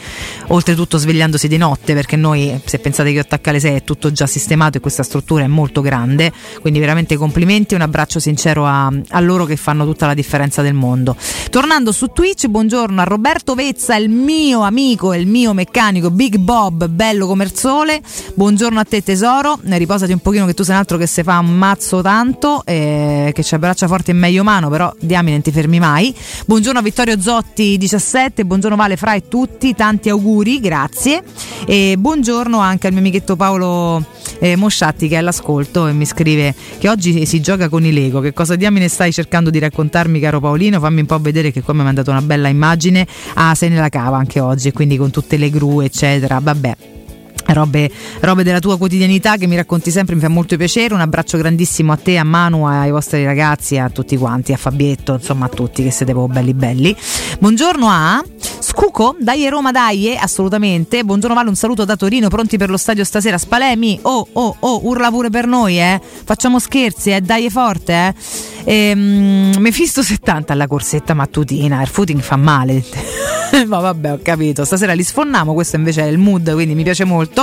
[SPEAKER 2] oltretutto svegliandosi di notte, perché noi, se pensate che io attacco alle 6 è tutto già sistemato e questa struttura è molto grande, quindi veramente complimenti e un abbraccio sincero a, a, loro che fanno tutta la differenza del mondo. Tornando su Twitch, buongiorno a Roberto Vezza, il mio amico e il mio meccanico Big Bob, bello come il sole. Buongiorno a te tesoro, riposati un pochino che tu sei un altro che se fa un mazzo tanto, eh, che c'è braccia forti e meglio mano, però diamine non ti fermi mai. Buongiorno a Vittorio Zotti 17, buongiorno Vale Fra e tutti, tanti auguri, grazie. E buongiorno anche al mio amichetto Paolo eh, Mosciatti che è all'ascolto e mi scrive che oggi si gioca con i Lego. Che cosa diamine stai cercando di raccontarmi, caro Paolino? Fammi un po' vedere che qua mi ha mandato una bella immagine. Ah, sei nella cava anche oggi, quindi con tutte le gru, eccetera. Vabbè. Robe, robe, della tua quotidianità che mi racconti sempre, mi fa molto piacere. Un abbraccio grandissimo a te, a Manu, ai vostri ragazzi, a tutti quanti, a Fabietto, insomma a tutti che siete proprio belli belli. Buongiorno a Scuco, dai Roma, dai, assolutamente. Buongiorno Vale, un saluto da Torino, pronti per lo stadio stasera. Spalemi, oh oh oh, urla pure per noi, eh. Facciamo scherzi, eh, dai forte, eh. Ehm, Mefisto 70 alla corsetta mattutina, il footing fa male. Ma vabbè, ho capito. Stasera li sfonniamo, questo invece è il mood, quindi mi piace molto.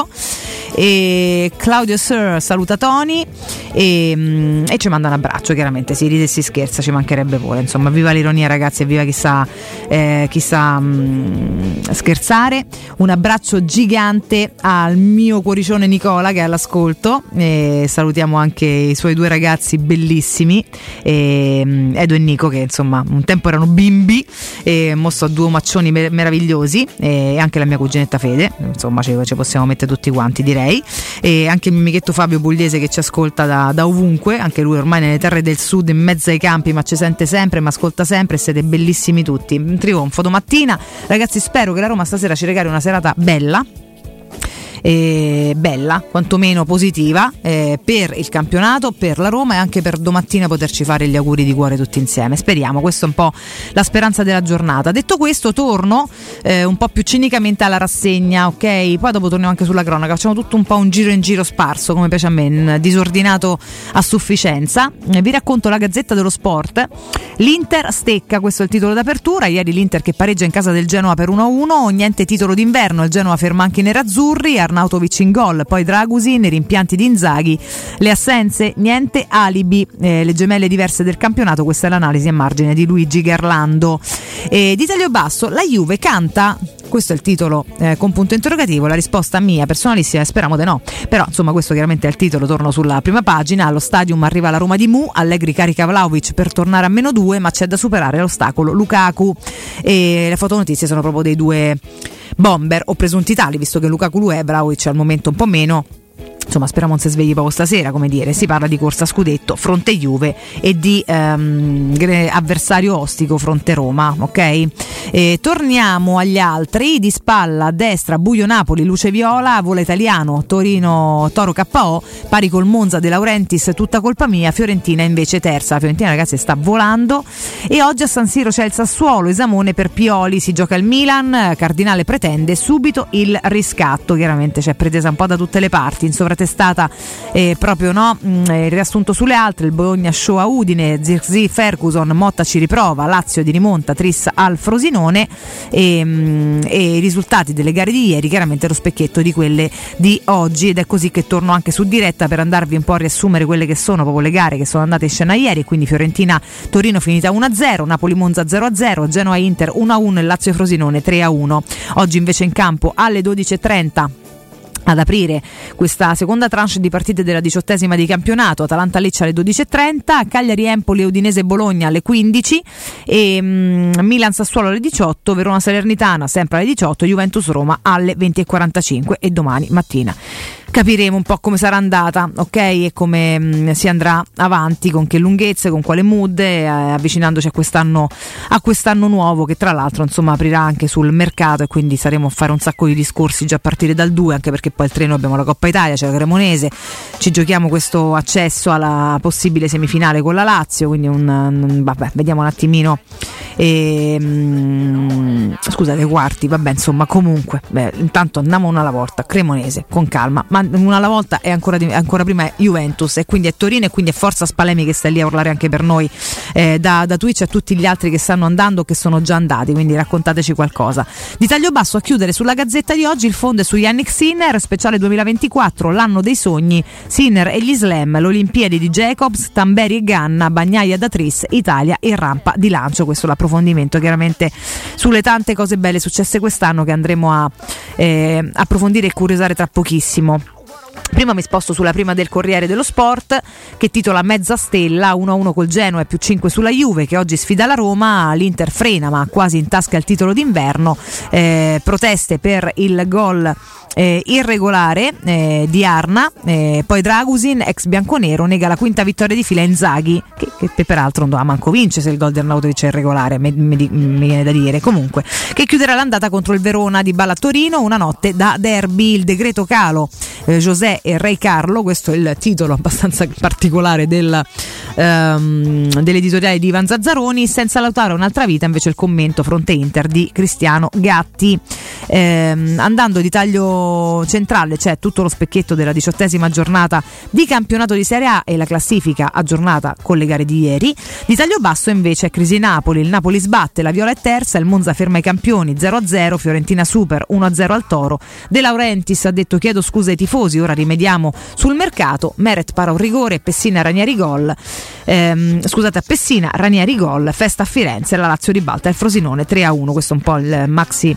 [SPEAKER 2] E Claudio Sir saluta Tony e, e, ci manda un abbraccio, chiaramente si ride e si scherza, ci mancherebbe pure. Insomma, viva l'ironia ragazzi e viva chi sa, eh, chi sa mh, scherzare. Un abbraccio gigante al mio cuoricione Nicola che è all'ascolto. E salutiamo anche i suoi due ragazzi bellissimi, e, Edo e Nico, che insomma un tempo erano bimbi e mosso a due maccioni meravigliosi e anche la mia cuginetta Fede, insomma ci, ci possiamo mettere tutti quanti direi. E anche il mio amichetto Fabio Pugliese che ci ascolta da, da, ovunque, anche lui ormai nelle terre del sud in mezzo ai campi ma ci sente sempre, mi ascolta sempre siete bellissimi tutti. Un trionfo domattina, ragazzi spero che la Roma stasera ci regali una serata bella eh, bella, quantomeno positiva eh, per il campionato, per la Roma e anche per domattina poterci fare gli auguri di cuore tutti insieme. Speriamo, questa è un po' la speranza della giornata. Detto questo, torno eh, un po' più cinicamente alla rassegna, ok? Poi dopo torniamo anche sulla cronaca, facciamo tutto un po' un giro in giro sparso, come piace a me, disordinato a sufficienza. Vi racconto la Gazzetta dello Sport. L'Inter stecca, questo è il titolo d'apertura. Ieri l'Inter che pareggia in casa del Genoa per 1-1, niente titolo d'inverno, il Genoa ferma anche i nerazzurri, Arnautovic in gol, poi Dragusi nei rimpianti di Inzaghi, le assenze, niente alibi, eh, le gemelle diverse del campionato, questa è l'analisi a margine di Luigi Garlando. E di taglio basso, la Juve canta questo è il titolo eh, con punto interrogativo, la risposta mia personalissima, speriamo di no. Però insomma questo chiaramente è il titolo, torno sulla prima pagina, allo stadium arriva la Roma di Mu, Allegri carica Vlaovic per tornare a meno due, ma c'è da superare l'ostacolo Lukaku e le fotonotizie sono proprio dei due bomber o presunti tali, visto che Lukaku lo è, Vlaovic al momento un po' meno insomma speriamo non si svegli proprio stasera come dire. Si parla di corsa scudetto fronte Juve e di ehm, avversario ostico fronte Roma ok? E torniamo agli altri. Di spalla a destra Buio Napoli Luce Viola vola italiano Torino Toro KO pari col Monza De Laurentiis tutta colpa mia. Fiorentina invece terza. La Fiorentina ragazzi sta volando. E oggi a San Siro c'è il Sassuolo, Esamone per Pioli, si gioca il Milan, Cardinale pretende subito il riscatto, chiaramente c'è pretesa un po' da tutte le parti, in sovratestata eh, proprio no, mh, il riassunto sulle altre, il Bologna show a Udine, Zirzi Ferguson, Motta ci riprova, Lazio di rimonta, Tris al Frosinone e, mh, e i risultati delle gare di ieri chiaramente lo specchietto di quelle di oggi ed è così che torno anche su diretta per andarvi un po' a riassumere quelle che sono proprio le gare che sono andate in scena ieri, quindi Fiorentina Torino finita 1-0, Napoli Monza 0-0, Genoa Inter 1-1 e Lazio Frosinone 3-1. Oggi invece in campo alle 12.30 ad aprire questa seconda tranche di partite della diciottesima di campionato. Atalanta Lecce alle 12.30 Cagliari Empoli Udinese Bologna alle 15 e mm, Milan Sassuolo alle 18 Verona Salernitana sempre alle 18 Juventus Roma alle 20.45 e domani mattina capiremo un po' come sarà andata, ok? E come mh, si andrà avanti, con che lunghezze, con quale mood, eh, avvicinandoci a quest'anno, a quest'anno nuovo che tra l'altro insomma aprirà anche sul mercato e quindi saremo a fare un sacco di discorsi già a partire dal 2, anche perché poi il treno abbiamo la Coppa Italia, c'è la Cremonese, ci giochiamo questo accesso alla possibile semifinale con la Lazio, quindi un, un vabbè, vediamo un attimino. E, mh, scusate, quarti, vabbè, insomma, comunque, beh, intanto andiamo una alla volta, Cremonese, con calma, ma una alla volta è ancora, di, ancora prima è Juventus e quindi è Torino e quindi è Forza Spalemi che sta lì a urlare anche per noi eh, da, da Twitch a tutti gli altri che stanno andando o che sono già andati, quindi raccontateci qualcosa. Di taglio basso a chiudere sulla gazzetta di oggi il fondo è su Yannick Sinner, speciale 2024, l'anno dei sogni, Sinner e gli slam, l'Olimpiadi di Jacobs, Tamberi e Ganna, Bagnaia da Tris, Italia e rampa di lancio, questo l'approfondimento chiaramente sulle tante cose belle successe quest'anno che andremo a eh, approfondire e curiosare tra pochissimo. Prima mi sposto sulla prima del Corriere dello Sport che titola Mezza Stella 1-1 col Genoa e più 5 sulla Juve che oggi sfida la Roma, l'Inter frena ma quasi in tasca il titolo d'inverno, eh, proteste per il gol eh, irregolare eh, di Arna, eh, poi Dragusin, ex bianconero, nega la quinta vittoria di fila a Inzaghi, che, che però non doveva manco vince se il gol di Arnautovic è irregolare, mi, mi, viene da dire. Comunque, che chiuderà l'andata contro il Verona di Balla Torino, una notte da derby, il decreto calo. Eh, José e Re Carlo, questo è il titolo abbastanza particolare del, ehm, dell'editoriale di Ivan Zazzaroni, senza lautare un'altra vita invece il commento fronte Inter di Cristiano Gatti. Ehm, andando di taglio centrale c'è tutto lo specchietto della diciottesima giornata di campionato di Serie A e la classifica aggiornata con le gare di ieri. Di taglio basso invece è Crisi Napoli, il Napoli sbatte, la Viola è terza, il Monza ferma i campioni 0-0, Fiorentina Super 1-0 al Toro. De Laurentiis ha detto chiedo scusa ai tifosi, ora rimediamo sul mercato, Meret para un rigore, Pessina Ranieri gol. Ehm, scusate, a Pessina Ranieri gol, festa a Firenze, la Lazio ribalta il Frosinone 3-1, questo è un po' il maxi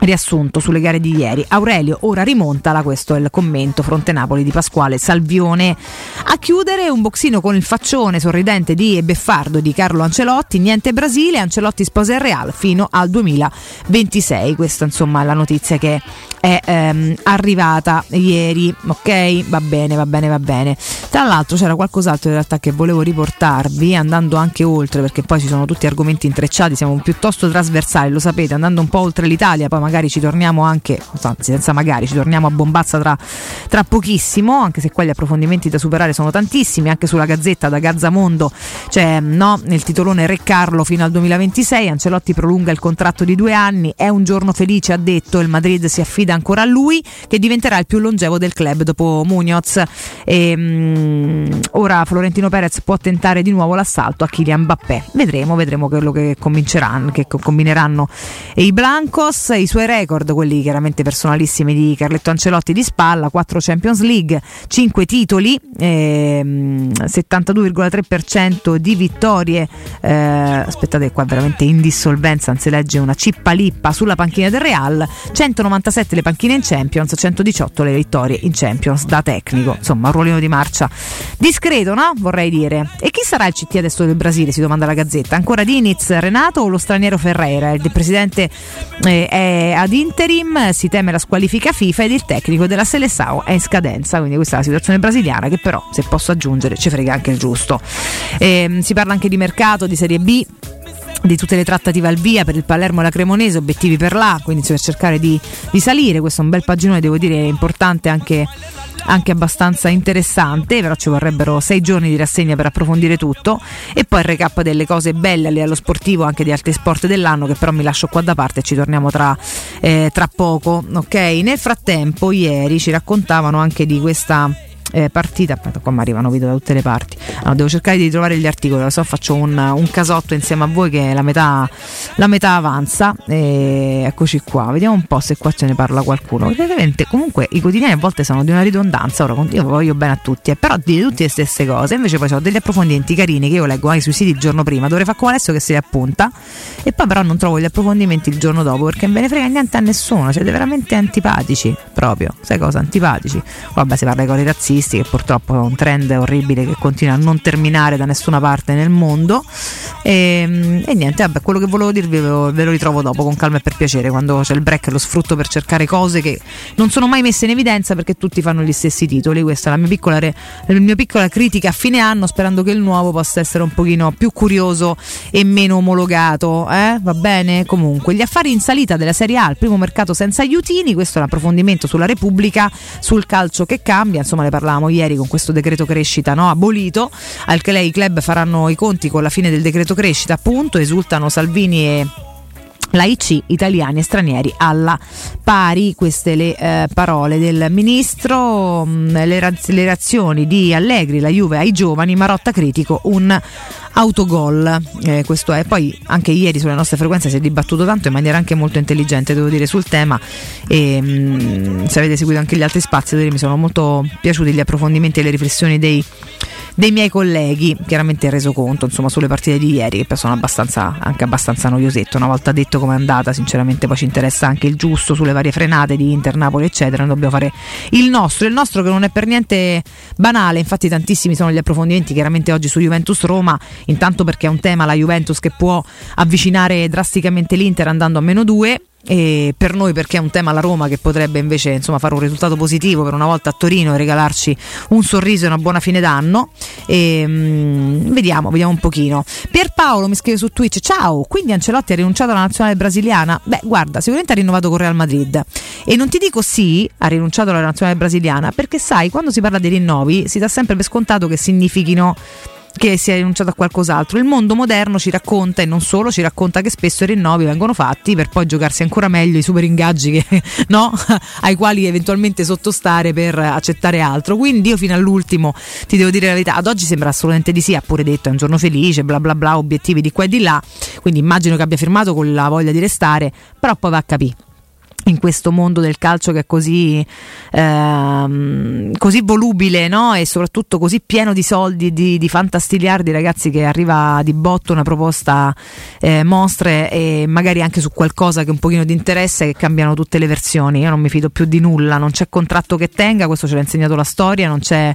[SPEAKER 2] riassunto sulle gare di ieri. Aurelio ora rimontala, questo è il commento fronte Napoli di Pasquale Salvione. A chiudere un boxino con il faccione sorridente di e beffardo di Carlo Ancelotti, niente Brasile, Ancelotti sposa il Real fino al 2026. Questa insomma è la notizia che è ehm, arrivata ieri, ok? Va bene, va bene, va bene. Tra l'altro c'era qualcos'altro in realtà che volevo riportarvi, andando anche oltre, perché poi ci sono tutti argomenti intrecciati, siamo piuttosto trasversali, lo sapete, andando un po' oltre l'Italia, poi magari ci torniamo anche, anzi senza magari, ci torniamo a Bombazza tra, tra pochissimo, anche se qua gli approfondimenti da superare sono tantissimi, anche sulla Gazzetta da Gazzamondo c'è no, nel titolone Re Carlo fino al 2026, Ancelotti prolunga il contratto di due anni, è un giorno felice, ha detto, il Madrid si affida ancora a lui, che diventerà il più longevo del club dopo Munoz. E, um, ora Florentino Perez può tentare di nuovo l'assalto a Kylian Mbappé. Vedremo, vedremo quello che, che combineranno i Blancos, i suoi record, quelli chiaramente personalissimi di Carletto Ancelotti di spalla, 4 Champions League, 5 titoli, ehm, 72,3% di vittorie. Eh, aspettate qua veramente in dissolvenza, anzi legge una cippa lippa sulla panchina del Real, 197 le panchine in Champions, 118 le vittorie in Champions da tecnico, insomma un ruolino di marcia discreto, no? Vorrei dire. E chi sarà il CT adesso del Brasile? Si domanda la Gazzetta. Ancora Diniz Renato o lo straniero Ferreira? Il presidente eh, è ad interim, si teme la squalifica FIFA ed il tecnico della Seleção è in scadenza, quindi questa è la situazione brasiliana che però, se posso aggiungere, ci frega anche il giusto. Eh, si parla anche di mercato, di Serie B di tutte le trattative al via per il Palermo e la Cremonese, obiettivi per là, quindi per cercare di, di salire. Questo è un bel paginone, devo dire, importante anche, anche abbastanza interessante, però ci vorrebbero sei giorni di rassegna per approfondire tutto. E poi il recap delle cose belle a sportivo, anche di altri sport dell'anno, che però mi lascio qua da parte e ci torniamo tra, eh, tra poco. Ok, nel frattempo, ieri ci raccontavano anche di questa eh, partita. Aspetta, qua mi arrivano video da tutte le parti. Allora, devo cercare di trovare gli articoli, lo so, faccio un, un casotto insieme a voi che la metà, la metà avanza. E eccoci qua, vediamo un po' se qua ce ne parla qualcuno. Ovviamente, comunque, i quotidiani a volte sono di una ridondanza. Ora, io voglio bene a tutti, eh, però di tutte le stesse cose. Invece, poi ho degli approfondimenti carini che io leggo anche sui siti il giorno prima. Dovrei fare come adesso che si appunta. E poi, però, non trovo gli approfondimenti il giorno dopo perché me ne frega niente a nessuno. Siete veramente antipatici, proprio. Sai cosa? Antipatici. Vabbè, si parla di cose razzisti, che purtroppo è un trend orribile che continua a non terminare da nessuna parte nel mondo. E, e niente, vabbè, quello che volevo dirvi ve lo, ritrovo dopo con calma e per piacere. Quando c'è il break lo sfrutto per cercare cose che non sono mai messe in evidenza perché tutti fanno gli stessi titoli. Questa è la mia piccola, re- la mia piccola critica a fine anno, sperando che il nuovo possa essere un pochino più curioso e meno omologato. Eh? Va bene? Comunque, gli affari in salita della Serie A, il primo mercato senza aiutini. Questo è un approfondimento sulla Repubblica, sul calcio che cambia. Insomma, ne parlavamo ieri con questo decreto crescita no? abolito. Al che lei i club faranno i conti con la fine del decreto crescita, appunto. Esultano Salvini e la IC italiani e stranieri alla pari, queste le eh, parole del ministro, mh, le, raz- le reazioni di Allegri, la Juve ai giovani, Marotta critico, un autogol, eh, questo è, poi anche ieri sulle nostre frequenze si è dibattuto tanto in maniera anche molto intelligente devo dire sul tema. E mh, se avete seguito anche gli altri spazi mi sono molto piaciuti gli approfondimenti e le riflessioni dei dei miei colleghi, chiaramente reso conto insomma sulle partite di ieri che sono abbastanza, anche abbastanza noiosette, una volta detto come è andata sinceramente poi ci interessa anche il giusto sulle varie frenate di Inter, Napoli eccetera, noi dobbiamo fare il nostro, il nostro che non è per niente banale, infatti tantissimi sono gli approfondimenti chiaramente oggi su Juventus Roma, intanto perché è un tema la Juventus che può avvicinare drasticamente l'Inter andando a meno 2 e per noi perché è un tema la Roma che potrebbe invece insomma, fare un risultato positivo per una volta a Torino e regalarci un sorriso e una buona fine d'anno. E, mm, vediamo, vediamo un pochino. Pierpaolo mi scrive su Twitch ciao quindi Ancelotti ha rinunciato alla nazionale brasiliana? Beh guarda sicuramente ha rinnovato con Real Madrid. E non ti dico sì ha rinunciato alla nazionale brasiliana perché sai quando si parla di rinnovi si dà sempre per scontato che significhino che si è rinunciato a qualcos'altro. Il mondo moderno ci racconta e non solo, ci racconta che spesso i rinnovi vengono fatti per poi giocarsi ancora meglio i super ingaggi che, no? ai quali eventualmente sottostare per accettare altro. Quindi io fino all'ultimo ti devo dire la verità, ad oggi sembra assolutamente di sì, ha pure detto è un giorno felice, bla bla bla, obiettivi di qua e di là, quindi immagino che abbia firmato con la voglia di restare, però poi va a capire in questo mondo del calcio che è così, ehm, così volubile no? e soprattutto così pieno di soldi, di, di fantastiliardi ragazzi che arriva di botto una proposta eh, mostre e magari anche su qualcosa che un pochino di interesse che cambiano tutte le versioni io non mi fido più di nulla non c'è contratto che tenga questo ce l'ha insegnato la storia non c'è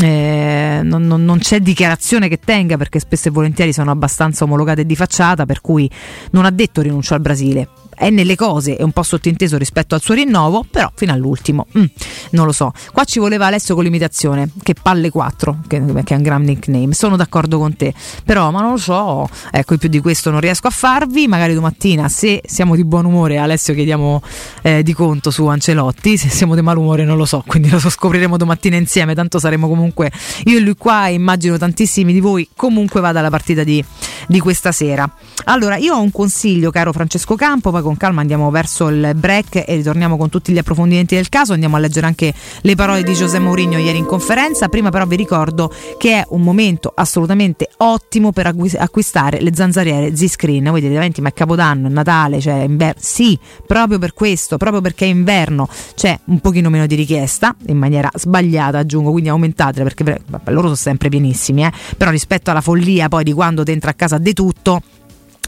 [SPEAKER 2] eh, non, non, non, c'è dichiarazione che tenga perché spesso e volentieri sono abbastanza omologate di facciata per cui non ha detto rinuncio al Brasile è nelle cose, è un po' sottinteso rispetto al suo rinnovo, però fino all'ultimo, mm, non lo so. Qua ci voleva Alessio con l'imitazione, che palle 4, che, che, è un gran nickname, sono d'accordo con te, però ma non lo so, ecco, più di questo non riesco a farvi, magari domattina se siamo di buon umore, Alessio chiediamo eh, di conto su Ancelotti, se siamo di malumore non lo so, quindi lo so, scopriremo domattina insieme, tanto saremo comunque io e lui qua immagino tantissimi di voi comunque vada alla partita di, di questa sera. Allora, io ho un consiglio, caro Francesco Campo, poi con calma andiamo verso il break e ritorniamo con tutti gli approfondimenti del caso. Andiamo a leggere anche le parole di Giuseppe Mourinho ieri in conferenza. Prima però vi ricordo che è un momento assolutamente ottimo per acquistare le zanzariere Z-Screen. Voi dite davanti, ma è Capodanno, è Natale, cioè inverno. Sì, proprio per questo, proprio perché è inverno c'è un pochino meno di richiesta, in maniera sbagliata aggiungo, quindi aumentatele perché loro sono sempre pienissimi, eh? però rispetto alla follia poi di quando ti entra a casa di tutto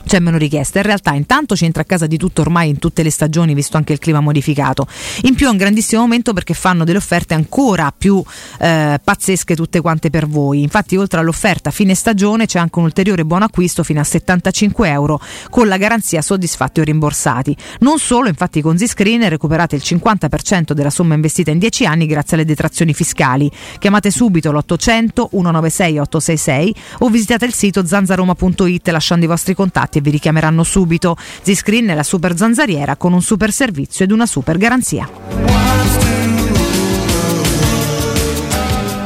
[SPEAKER 2] c'è meno richiesta. In realtà intanto ci entra a casa di tutto ormai in tutte le stagioni, visto anche il clima modificato. In più è un grandissimo momento perché fanno delle offerte ancora più eh, pazzesche tutte quante per voi. Infatti oltre all'offerta fine stagione c'è anche un ulteriore buon acquisto fino a 75 euro con la garanzia soddisfatti o rimborsati. Non solo, infatti con Zscreen recuperate il 50% della somma investita in 10 anni grazie alle detrazioni fiscali. Chiamate subito l'800 196 866 o visitate il sito zanzaroma.it lasciando i vostri contatti contatti e vi richiameranno subito. Z-Screen è la super zanzariera con un super servizio ed una super garanzia.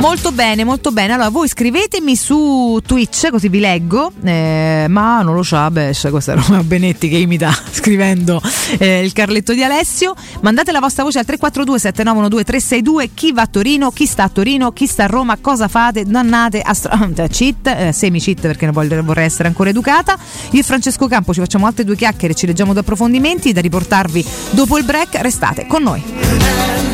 [SPEAKER 2] Molto bene, molto bene. Allora, voi scrivetemi su Twitch, così vi leggo. Eh, ma non lo so, beh, questa è Roma Benetti che imita scrivendo eh, il Carletto di Alessio. Mandate la vostra voce al 342 7912 362. Chi va a Torino, chi sta a Torino, chi sta a Roma, cosa fate? Dannate, astro- cheat, eh, semi cheat perché vorrei essere ancora educata. Io e Francesco Campo ci facciamo altre due chiacchiere, ci leggiamo due approfondimenti da riportarvi dopo il break. Restate con noi.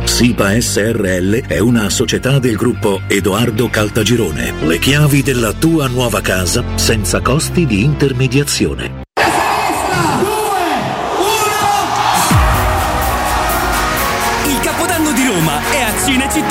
[SPEAKER 11] SIPA SRL è una società del gruppo Edoardo Caltagirone. Le chiavi della tua nuova casa senza costi di intermediazione.
[SPEAKER 16] Il Capodanno di Roma è a Cinecittà.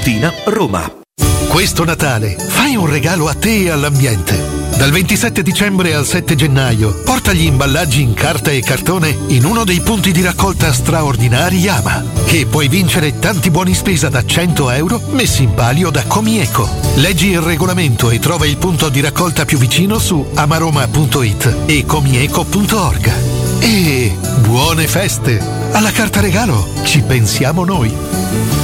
[SPEAKER 17] Tiburtina, Roma.
[SPEAKER 18] Questo Natale fai un regalo a te e all'ambiente. Dal 27 dicembre al 7 gennaio porta gli imballaggi in carta e cartone in uno dei punti di raccolta straordinari Yama e puoi vincere tanti buoni spesa da 100 euro messi in palio da Comieco. Leggi il regolamento e trova il punto di raccolta più vicino su amaroma.it e comieco.org. E buone feste! Alla carta regalo ci pensiamo noi!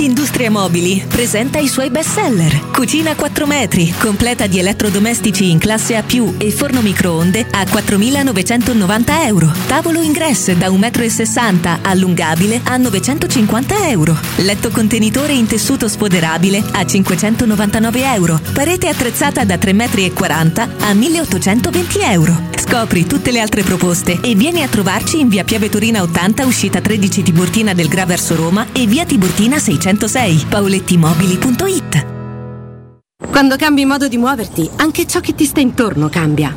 [SPEAKER 19] Industria Mobili presenta i suoi best seller. Cucina 4 metri, completa di elettrodomestici in classe A+, e forno microonde a 4.990 euro. Tavolo ingresso da 1,60 m allungabile a 950 euro. Letto contenitore in tessuto sfoderabile a 599 euro. Parete attrezzata da 3,40 m a 1.820 euro. Scopri tutte le altre proposte e vieni a trovarci in via Piave Torina 80, uscita 13 Tiburtina del Gra verso Roma e via Tiburtina 606. paolettimobili.it
[SPEAKER 20] Quando cambi modo di muoverti, anche ciò che ti sta intorno cambia.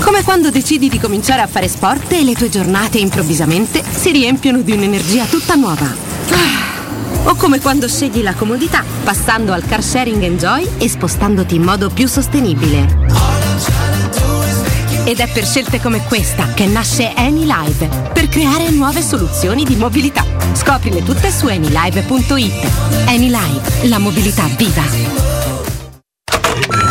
[SPEAKER 20] Come quando decidi di cominciare a fare sport e le tue giornate improvvisamente si riempiono di un'energia tutta nuova. Ah. O come quando scegli la comodità, passando al car sharing Enjoy e spostandoti in modo più sostenibile. Ed è per scelte come questa che nasce AnyLive, per creare nuove soluzioni di mobilità. Scoprile tutte su anylive.it. AnyLive, la mobilità viva.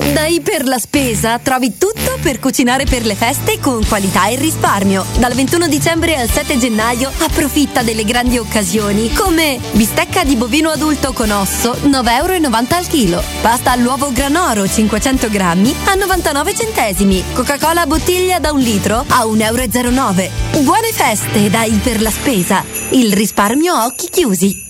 [SPEAKER 6] Da Iper la Spesa trovi tutto per cucinare per le feste con qualità e risparmio. Dal 21 dicembre al 7 gennaio approfitta delle grandi occasioni come bistecca di bovino adulto con osso 9,90 euro al chilo, pasta all'uovo granoro 500 grammi a 99 centesimi, Coca-Cola bottiglia da un litro a 1,09 euro. Buone feste da Iper la Spesa. Il risparmio a occhi chiusi.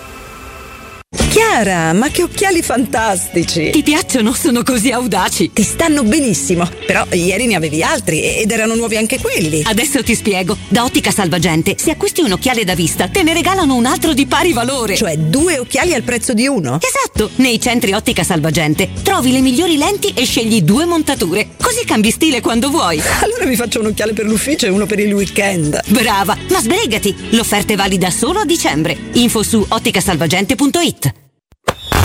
[SPEAKER 21] Chiara, ma che occhiali fantastici!
[SPEAKER 6] Ti piacciono? Sono così audaci.
[SPEAKER 21] Ti stanno benissimo, però ieri ne avevi altri ed erano nuovi anche quelli.
[SPEAKER 6] Adesso ti spiego. Da Ottica Salvagente, se acquisti un occhiale da vista, te ne regalano un altro di pari valore.
[SPEAKER 21] Cioè due occhiali al prezzo di uno?
[SPEAKER 6] Esatto! Nei centri Ottica Salvagente trovi le migliori lenti e scegli due montature. Così cambi stile quando vuoi.
[SPEAKER 21] Allora mi faccio un occhiale per l'ufficio e uno per il weekend.
[SPEAKER 6] Brava! Ma sbrigati! L'offerta è valida solo a dicembre. Info su otticasalvagente.it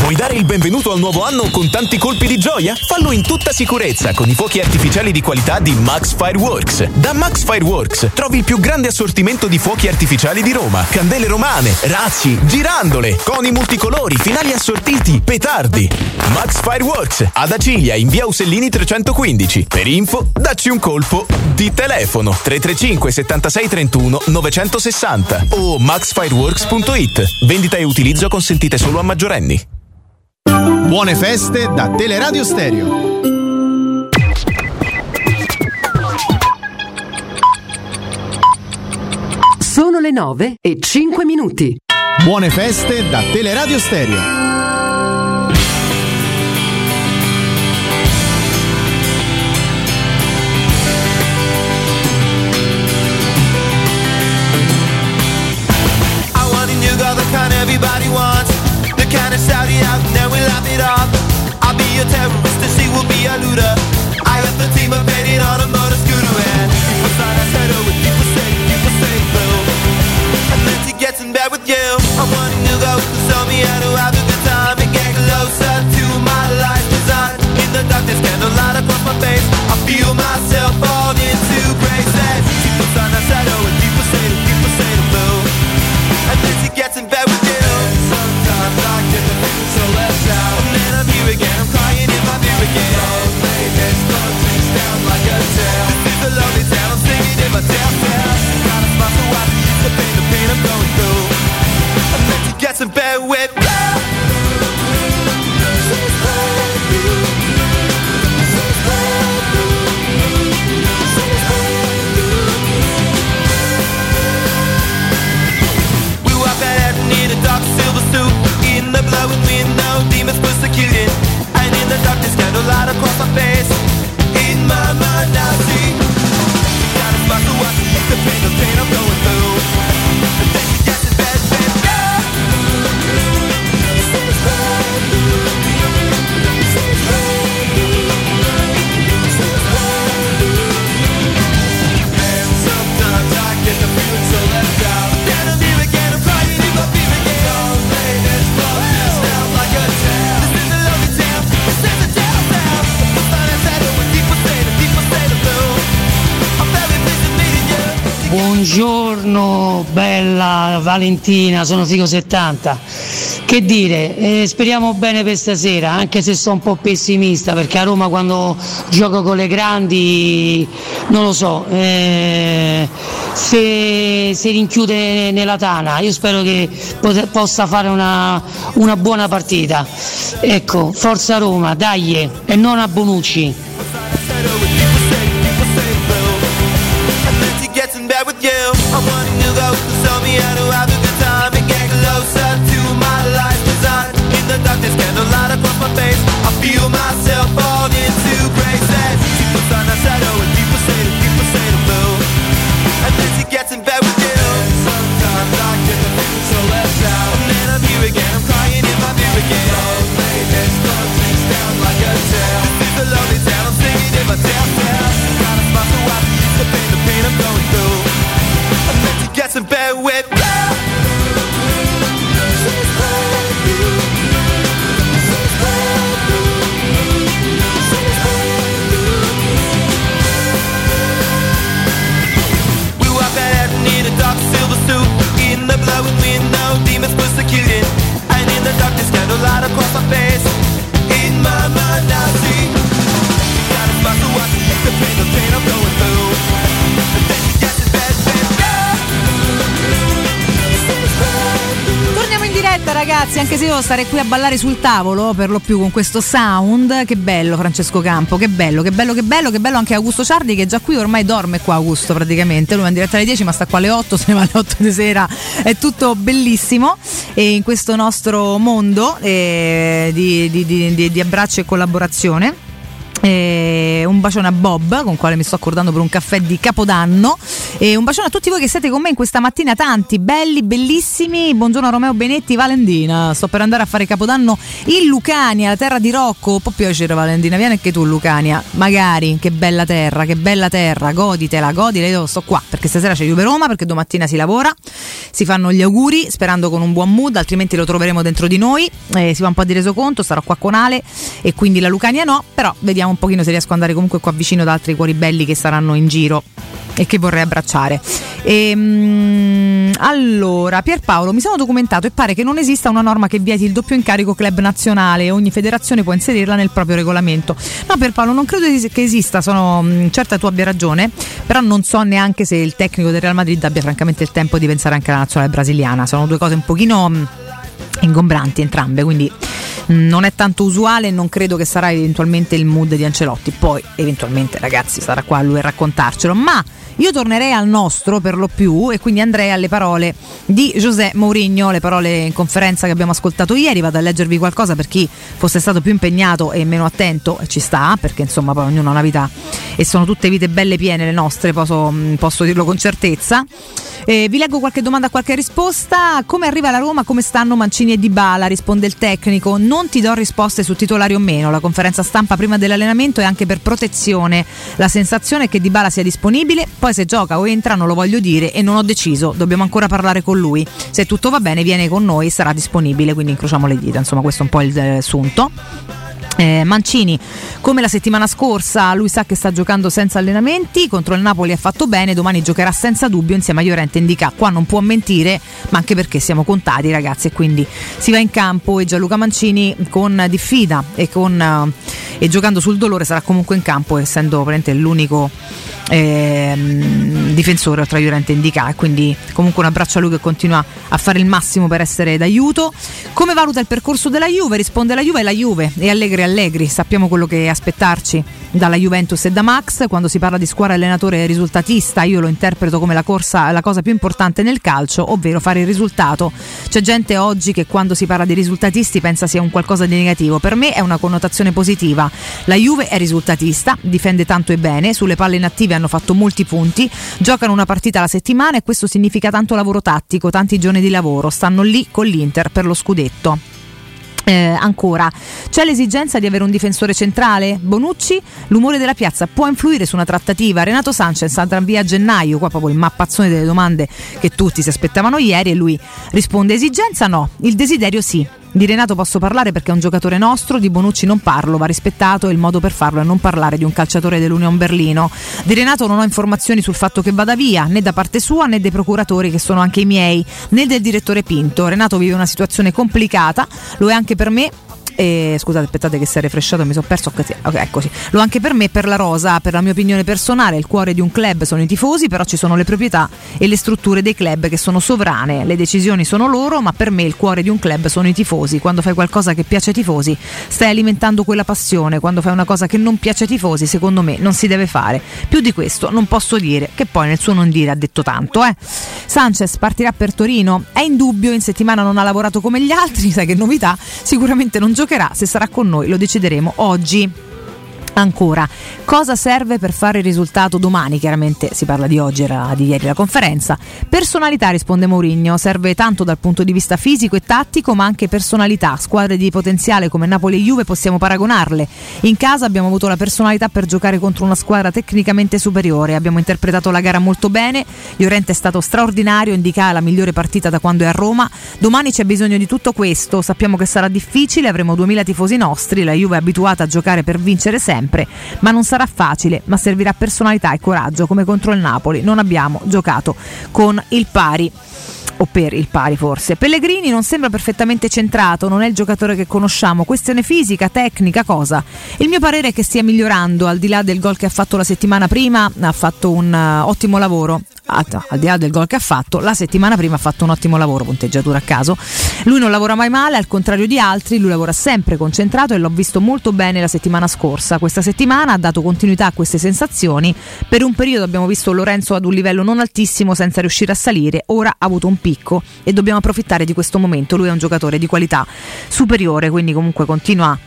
[SPEAKER 8] Vuoi dare il benvenuto al nuovo anno con tanti colpi di gioia? Fallo in tutta sicurezza con i fuochi artificiali di qualità di Max Fireworks. Da Max Fireworks trovi il più grande assortimento di fuochi artificiali di Roma, candele romane, razzi, girandole, coni multicolori, finali assortiti, petardi. Max Fireworks ad Acilia in via Usellini 315. Per info, dacci un colpo di telefono 335 76 31 960 o maxfireworks.it. Vendita e utilizzo consentite solo a maggiorenni.
[SPEAKER 12] Buone feste da Teleradio Stereo.
[SPEAKER 22] Sono le 9 e 5 minuti.
[SPEAKER 12] Buone feste da Teleradio Stereo.
[SPEAKER 13] I want a new girl, the kind everybody wants. The kind of Saudi out, terrorist and she will be a looter. I left the team of painting on a motor scooter and beside I said, oh, you for safe, you for safe, blue. And then she gets in bed with you. I'm wanting to go, so show me how to have with me and now demons persecuting And in the darkness got a light across my face. In my mind I see. Gotta smile to watch the pain, the pain I'm going
[SPEAKER 23] Buongiorno, bella Valentina, sono Figo 70. Che dire, eh, speriamo bene per stasera, anche se sono un po' pessimista, perché a Roma quando gioco con le grandi, non lo so, eh, se si rinchiude nella tana, io spero che pot- possa fare una, una buona partita. Ecco, forza Roma, dai, e non a Bonucci.
[SPEAKER 24] Darkness, candlelight across my face
[SPEAKER 2] diretta ragazzi, anche se io stare qui a ballare sul tavolo, per lo più con questo sound, che bello Francesco Campo, che bello, che bello, che bello, che bello anche Augusto Ciardi che già qui ormai dorme qua Augusto praticamente, lui è in diretta alle 10 ma sta qua alle 8, se ne va alle 8 di sera, è tutto bellissimo. E in questo nostro mondo eh, di- di- di- di abbraccio e collaborazione. Eh, un bacione a Bob con quale mi sto accordando per un caffè di Capodanno. E un bacione a tutti voi che siete con me in questa mattina. Tanti belli bellissimi. Buongiorno Romeo Benetti Valentina. Sto per andare a fare Capodanno in Lucania la terra di Rocco. Può piacere Valentina vieni anche tu Lucania. Magari che bella terra che bella terra. Goditela goditela io sto qua perché stasera c'è Juve Roma perché domattina si lavora. Si fanno gli auguri sperando con un buon mood altrimenti lo troveremo dentro di noi. Eh, si va un po' di resoconto starò qua con Ale. E quindi la Lucania no però vediamo un pochino se riesco ad andare comunque qua vicino ad altri cuori belli che saranno in giro e che vorrei abbracciare. Ehm, allora, Pierpaolo, mi sono documentato e pare che non esista una norma che vieti il doppio incarico club nazionale, ogni federazione può inserirla nel proprio regolamento. No, Pierpaolo, non credo che esista, sono mh, certa tu abbia ragione, però non so neanche se il tecnico del Real Madrid abbia francamente il tempo di pensare anche alla nazionale brasiliana, sono due cose un pochino mh, ingombranti entrambe, quindi mh, non è tanto usuale non credo che sarà eventualmente il mood di Ancelotti. Poi, eventualmente, ragazzi, sarà qua lui a raccontarcelo. Ma io tornerei al nostro per lo più e quindi andrei alle parole di José Mourinho, le parole in conferenza che abbiamo ascoltato ieri. Vado a leggervi qualcosa per chi fosse stato più impegnato e meno attento, ci sta, perché insomma poi ognuno ha una vita e sono tutte vite belle piene le nostre, posso, mh, posso dirlo con certezza. Eh, vi leggo qualche domanda, qualche risposta. Come arriva la Roma? Come stanno Mancini e Dybala? Risponde il tecnico. Non ti do risposte su titolari o meno. La conferenza stampa prima dell'allenamento è anche per protezione. La sensazione è che Dybala sia disponibile. Poi se gioca o entra non lo voglio dire e non ho deciso. Dobbiamo ancora parlare con lui. Se tutto va bene viene con noi, sarà disponibile. Quindi incrociamo le dita. Insomma, questo è un po' il eh, sunto. Eh, Mancini, come la settimana scorsa, lui sa che sta giocando senza allenamenti. Contro il Napoli ha fatto bene. Domani giocherà senza dubbio insieme a Llorente Indica. Qua non può mentire, ma anche perché siamo contati, ragazzi. E quindi si va in campo. E Gianluca Mancini con diffida e, con, eh, e giocando sul dolore sarà comunque in campo, essendo l'unico ehm, difensore tra Llorente e Indica. E quindi comunque un abbraccio a lui che continua a fare il massimo per essere d'aiuto. Come valuta il percorso della Juve? Risponde la Juve è la Juve e Allegri Allegri. Sappiamo quello che aspettarci dalla Juventus e da Max. Quando si parla di squadra allenatore risultatista, io lo interpreto come la, corsa, la cosa più importante nel calcio, ovvero fare il risultato. C'è gente oggi che quando si parla di risultatisti pensa sia un qualcosa di negativo. Per me è una connotazione positiva. La Juve è risultatista, difende tanto e bene, sulle palle inattive hanno fatto molti punti, giocano una partita alla settimana e questo significa tanto lavoro tattico, tanti giorni di lavoro. Stanno lì con l'Inter per lo scudetto. Eh, ancora, c'è l'esigenza di avere un difensore centrale? Bonucci? L'umore della piazza può influire su una trattativa? Renato Sanchez andrà via a gennaio, qua proprio il mappazzone delle domande che tutti si aspettavano ieri e lui risponde esigenza no, il desiderio sì. Di Renato posso parlare perché è un giocatore nostro, di Bonucci non parlo, va rispettato e il modo per farlo è non parlare di un calciatore dell'Union Berlino. Di Renato non ho informazioni sul fatto che vada via, né da parte sua né dei procuratori che sono anche i miei, né del direttore Pinto. Renato vive una situazione complicata, lo è anche per me e, scusate, aspettate che si è refresciato, mi sono perso. Ok, ecco sì. Lo anche per me, per la Rosa, per la mia opinione personale, il cuore di un club sono i tifosi, però ci sono le proprietà e le strutture dei club che sono sovrane. Le decisioni sono loro, ma per me il cuore di un club sono i tifosi. Quando fai qualcosa che piace ai tifosi, stai alimentando quella passione. Quando fai una cosa che non piace ai tifosi, secondo me non si deve fare. Più di questo non posso dire, che poi nel suo non dire ha detto tanto, eh. Sanchez partirà per Torino. È indubbio, in settimana non ha lavorato come gli altri, sai che novità, sicuramente non giocherà, se sarà con noi lo decideremo oggi. Ancora, cosa serve per fare il risultato domani? Chiaramente si parla di oggi, era di ieri la conferenza. Personalità, risponde Mourinho, serve tanto dal punto di vista fisico e tattico, ma anche personalità. Squadre di potenziale come Napoli e Juve possiamo paragonarle. In casa abbiamo avuto la personalità per giocare contro una squadra tecnicamente superiore, abbiamo interpretato la gara molto bene, Llorente è stato straordinario, indica la migliore partita da quando è a Roma. Domani c'è bisogno di tutto questo, sappiamo che sarà difficile, avremo 2000 tifosi nostri, la Juve è abituata a giocare per vincere sempre ma non sarà facile, ma servirà personalità e coraggio come contro il Napoli. Non abbiamo giocato con il pari o per il pari forse. Pellegrini non sembra perfettamente centrato, non è il giocatore che conosciamo. Questione fisica, tecnica, cosa? Il mio parere è che stia migliorando, al di là del gol che ha fatto la settimana prima, ha fatto un uh, ottimo lavoro. Ah, al di là del gol che ha fatto, la settimana prima ha fatto un ottimo lavoro, punteggiatura a caso. Lui non lavora mai male, al contrario di altri, lui lavora sempre concentrato e l'ho visto molto bene la settimana scorsa. Questa settimana ha dato continuità a queste sensazioni. Per un periodo abbiamo visto Lorenzo ad un livello non altissimo senza riuscire a salire, ora ha avuto un picco e dobbiamo approfittare di questo momento. Lui è un giocatore di qualità superiore, quindi comunque continua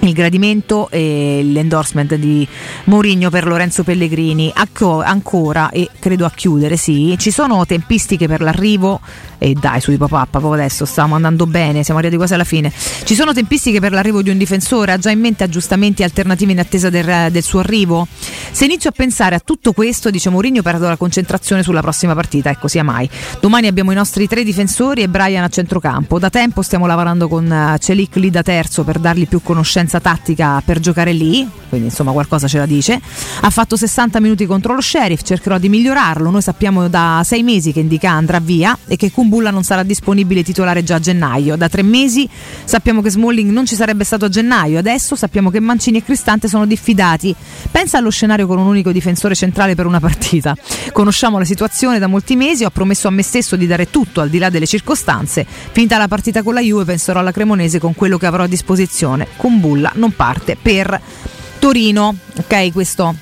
[SPEAKER 2] il gradimento e l'endorsement di Mourinho per Lorenzo Pellegrini. Acco- ancora e credo a chiudere sì ci sono tempistiche per l'arrivo e dai su pop up proprio adesso stiamo andando bene siamo arrivati quasi alla fine. Ci sono tempistiche per l'arrivo di un difensore? Ha già in mente aggiustamenti alternativi in attesa del, del suo arrivo? Se inizio a pensare a tutto questo dice Mourinho perdo la concentrazione sulla prossima partita ecco sia mai. Domani abbiamo i nostri tre difensori e Brian a centrocampo. Da tempo stiamo lavorando con uh, Celic lì da terzo per dargli più conoscenza tattica per giocare lì, quindi insomma qualcosa ce la dice. Ha fatto 60 minuti contro lo sheriff, cercherò di migliorarlo. Noi sappiamo da sei mesi che Indica andrà via e che Kumbulla non sarà disponibile titolare già a gennaio. Da tre mesi sappiamo che Smalling non ci sarebbe stato a gennaio, adesso sappiamo che Mancini e Cristante sono diffidati. Pensa allo scenario con un unico difensore centrale per una partita. Conosciamo la situazione da molti mesi, ho promesso a me stesso di dare tutto al di là delle circostanze. Finita la partita con la Juve penserò alla Cremonese con quello che avrò a disposizione. Kumbulla non parte per Torino. Ok, questo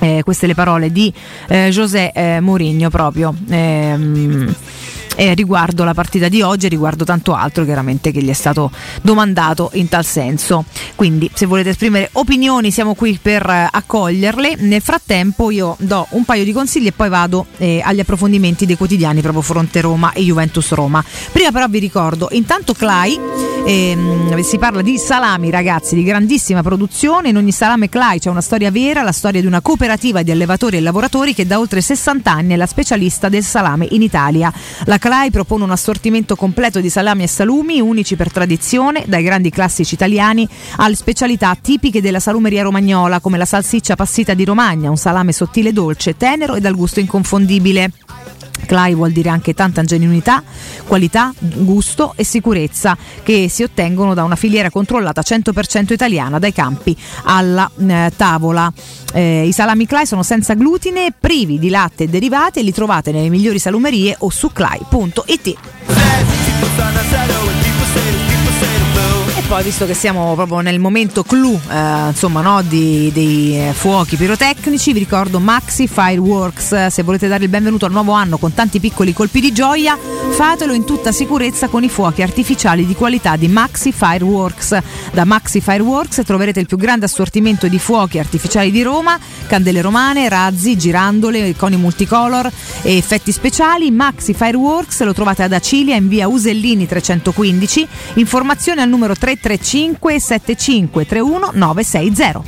[SPEAKER 2] eh, queste le parole di eh, José eh, Mourinho proprio. Ehm, eh, riguardo la partita di oggi e riguardo tanto altro chiaramente che gli è stato domandato in tal senso. Quindi se volete esprimere opinioni siamo qui per eh, accoglierle. Nel frattempo io do un paio di consigli e poi vado eh, agli approfondimenti dei quotidiani proprio Fronte Roma e Juventus Roma. Prima però vi ricordo, intanto Clay ehm, si parla di salami ragazzi di grandissima produzione, in ogni salame Clay c'è una storia vera, la storia di una cooperativa di allevatori e lavoratori che da oltre 60 anni è la specialista del salame in Italia. La Clay propone un assortimento completo di salami e salumi, unici per tradizione, dai grandi classici italiani alle specialità tipiche della salumeria romagnola, come la salsiccia passita di Romagna, un salame sottile e dolce, tenero e dal gusto inconfondibile. Clay vuol dire anche tanta genuinità, qualità, gusto e sicurezza che si ottengono da una filiera controllata 100% italiana dai campi alla eh, tavola. Eh, I salami Clay sono senza glutine, privi di latte e derivati e li trovate nelle migliori salumerie o su clay.it. Poi, visto che siamo proprio nel momento clou eh, insomma, no, di, dei eh, fuochi pirotecnici, vi ricordo Maxi Fireworks. Se volete dare il benvenuto al nuovo anno con tanti piccoli colpi di gioia, fatelo in tutta sicurezza con i fuochi artificiali di qualità di Maxi Fireworks. Da Maxi Fireworks troverete il più grande assortimento di fuochi artificiali di Roma, candele romane, razzi, girandole, coni multicolor e effetti speciali. Maxi Fireworks lo trovate ad Acilia in via Usellini 315. Informazioni al numero 335 7531 960.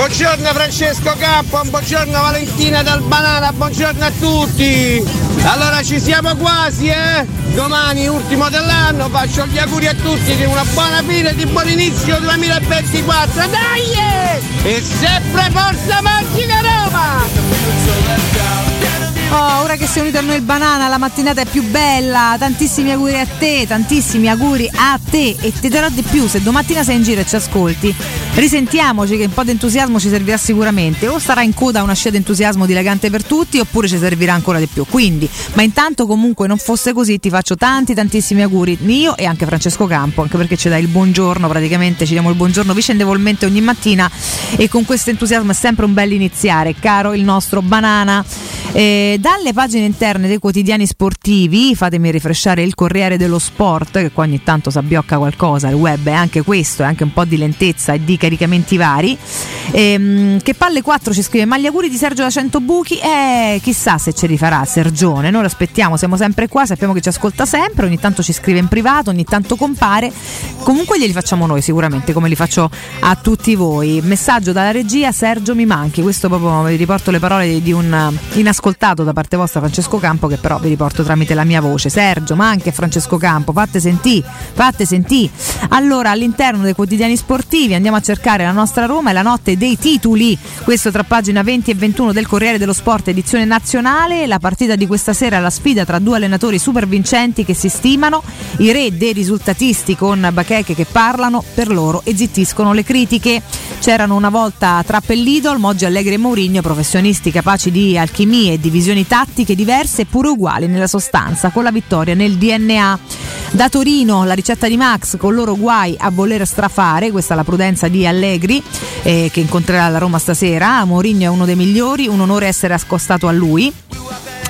[SPEAKER 25] buongiorno Francesco Campo, buongiorno Valentina dal Banana, buongiorno a tutti. Allora ci siamo quasi, eh? Domani, ultimo dell'anno, faccio gli auguri a tutti di una buona fine, di buon inizio 2024. Dai! E sempre forza Macchina Roma!
[SPEAKER 2] Oh, ora che sei unito a noi il banana, la mattinata è più bella. Tantissimi auguri a te, tantissimi auguri a te. E ti darò di più, se domattina sei in giro e ci ascolti, risentiamoci che un po' di entusiasmo ci servirà sicuramente. O sarà in coda una scia di entusiasmo dilagante per tutti, oppure ci servirà ancora di più. Quindi, ma intanto comunque non fosse così, ti faccio tanti tantissimi auguri, io e anche Francesco Campo, anche perché ci dai il buongiorno, praticamente ci diamo il buongiorno vicendevolmente ogni mattina e con questo entusiasmo è sempre un bel iniziare, caro il nostro banana. Eh, dalle pagine interne dei quotidiani sportivi, fatemi rifresciare il Corriere dello Sport, che qua ogni tanto s'abbiocca qualcosa, il web è anche questo, è anche un po' di lentezza e di caricamenti vari. Ehm, che palle 4 ci scrive: Ma gli auguri di Sergio da 100 buchi? Eh, chissà se ce li farà Sergione. Noi lo aspettiamo, siamo sempre qua, sappiamo che ci ascolta sempre, ogni tanto ci scrive in privato, ogni tanto compare. Comunque glieli facciamo noi sicuramente, come li faccio a tutti voi. Messaggio dalla regia: Sergio mi manchi. Questo proprio vi riporto le parole di un inascoltato da parte vostra Francesco Campo che però vi riporto tramite la mia voce. Sergio, ma anche Francesco Campo, fate sentì, fate sentì. Allora, all'interno dei quotidiani sportivi andiamo a cercare la nostra Roma e la notte dei titoli. Questo tra pagina 20 e 21 del Corriere dello Sport edizione nazionale. La partita di questa sera è la sfida tra due allenatori super vincenti che si stimano, i re dei risultatisti con bacheche che parlano per loro e zittiscono le critiche. C'erano una volta Trappell Lidl, oggi Allegri e Mourinho, professionisti capaci di alchimie e divisioni tattiche diverse eppure uguali nella sostanza, con la vittoria nel DNA. Da Torino la ricetta di Max con loro guai a voler strafare, questa è la prudenza di Allegri eh, che incontrerà la Roma stasera. Mourinho è uno dei migliori, un onore essere accostato a lui.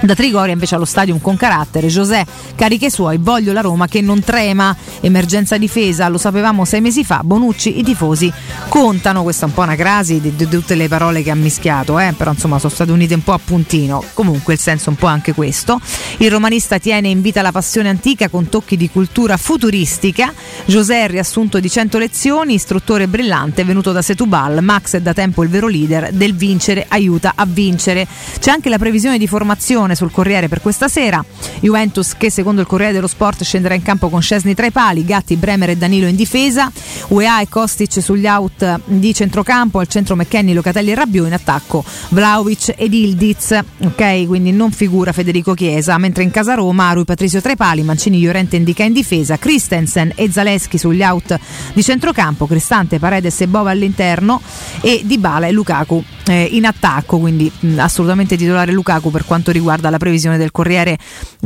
[SPEAKER 2] Da Trigoria invece allo stadium con carattere, José cariche suoi, voglio la Roma che non trema, emergenza difesa, lo sapevamo sei mesi fa, Bonucci, i tifosi contano, questa è un po' una crasi di, di tutte le parole che ha mischiato, eh? però insomma sono state unite un po' a puntino, comunque il senso è un po' anche questo. Il romanista tiene in vita la passione antica con tocchi di cultura futuristica, José riassunto di 100 lezioni, istruttore brillante venuto da Setubal, Max è da tempo il vero leader del vincere aiuta a vincere. C'è anche la previsione di formazione sul Corriere per questa sera. Juventus che secondo il Corriere dello Sport scenderà in campo con Scesni tra i pali, Gatti, Bremer e Danilo in difesa, UEA e Kostic sugli out di centrocampo, al centro McKenny, Locatelli e Rabiot in attacco, Vlaovic ed Ildiz, ok? Quindi non figura Federico Chiesa, mentre in casa Roma Rui Patrizio tra i pali, Mancini, Llorente indica in difesa, Christensen e Zaleschi sugli out di centrocampo, Cristante, Paredes e Bova all'interno e Dybala e Lukaku eh, in attacco, quindi mh, assolutamente titolare Lukaku per quanto riguarda la previsione del Corriere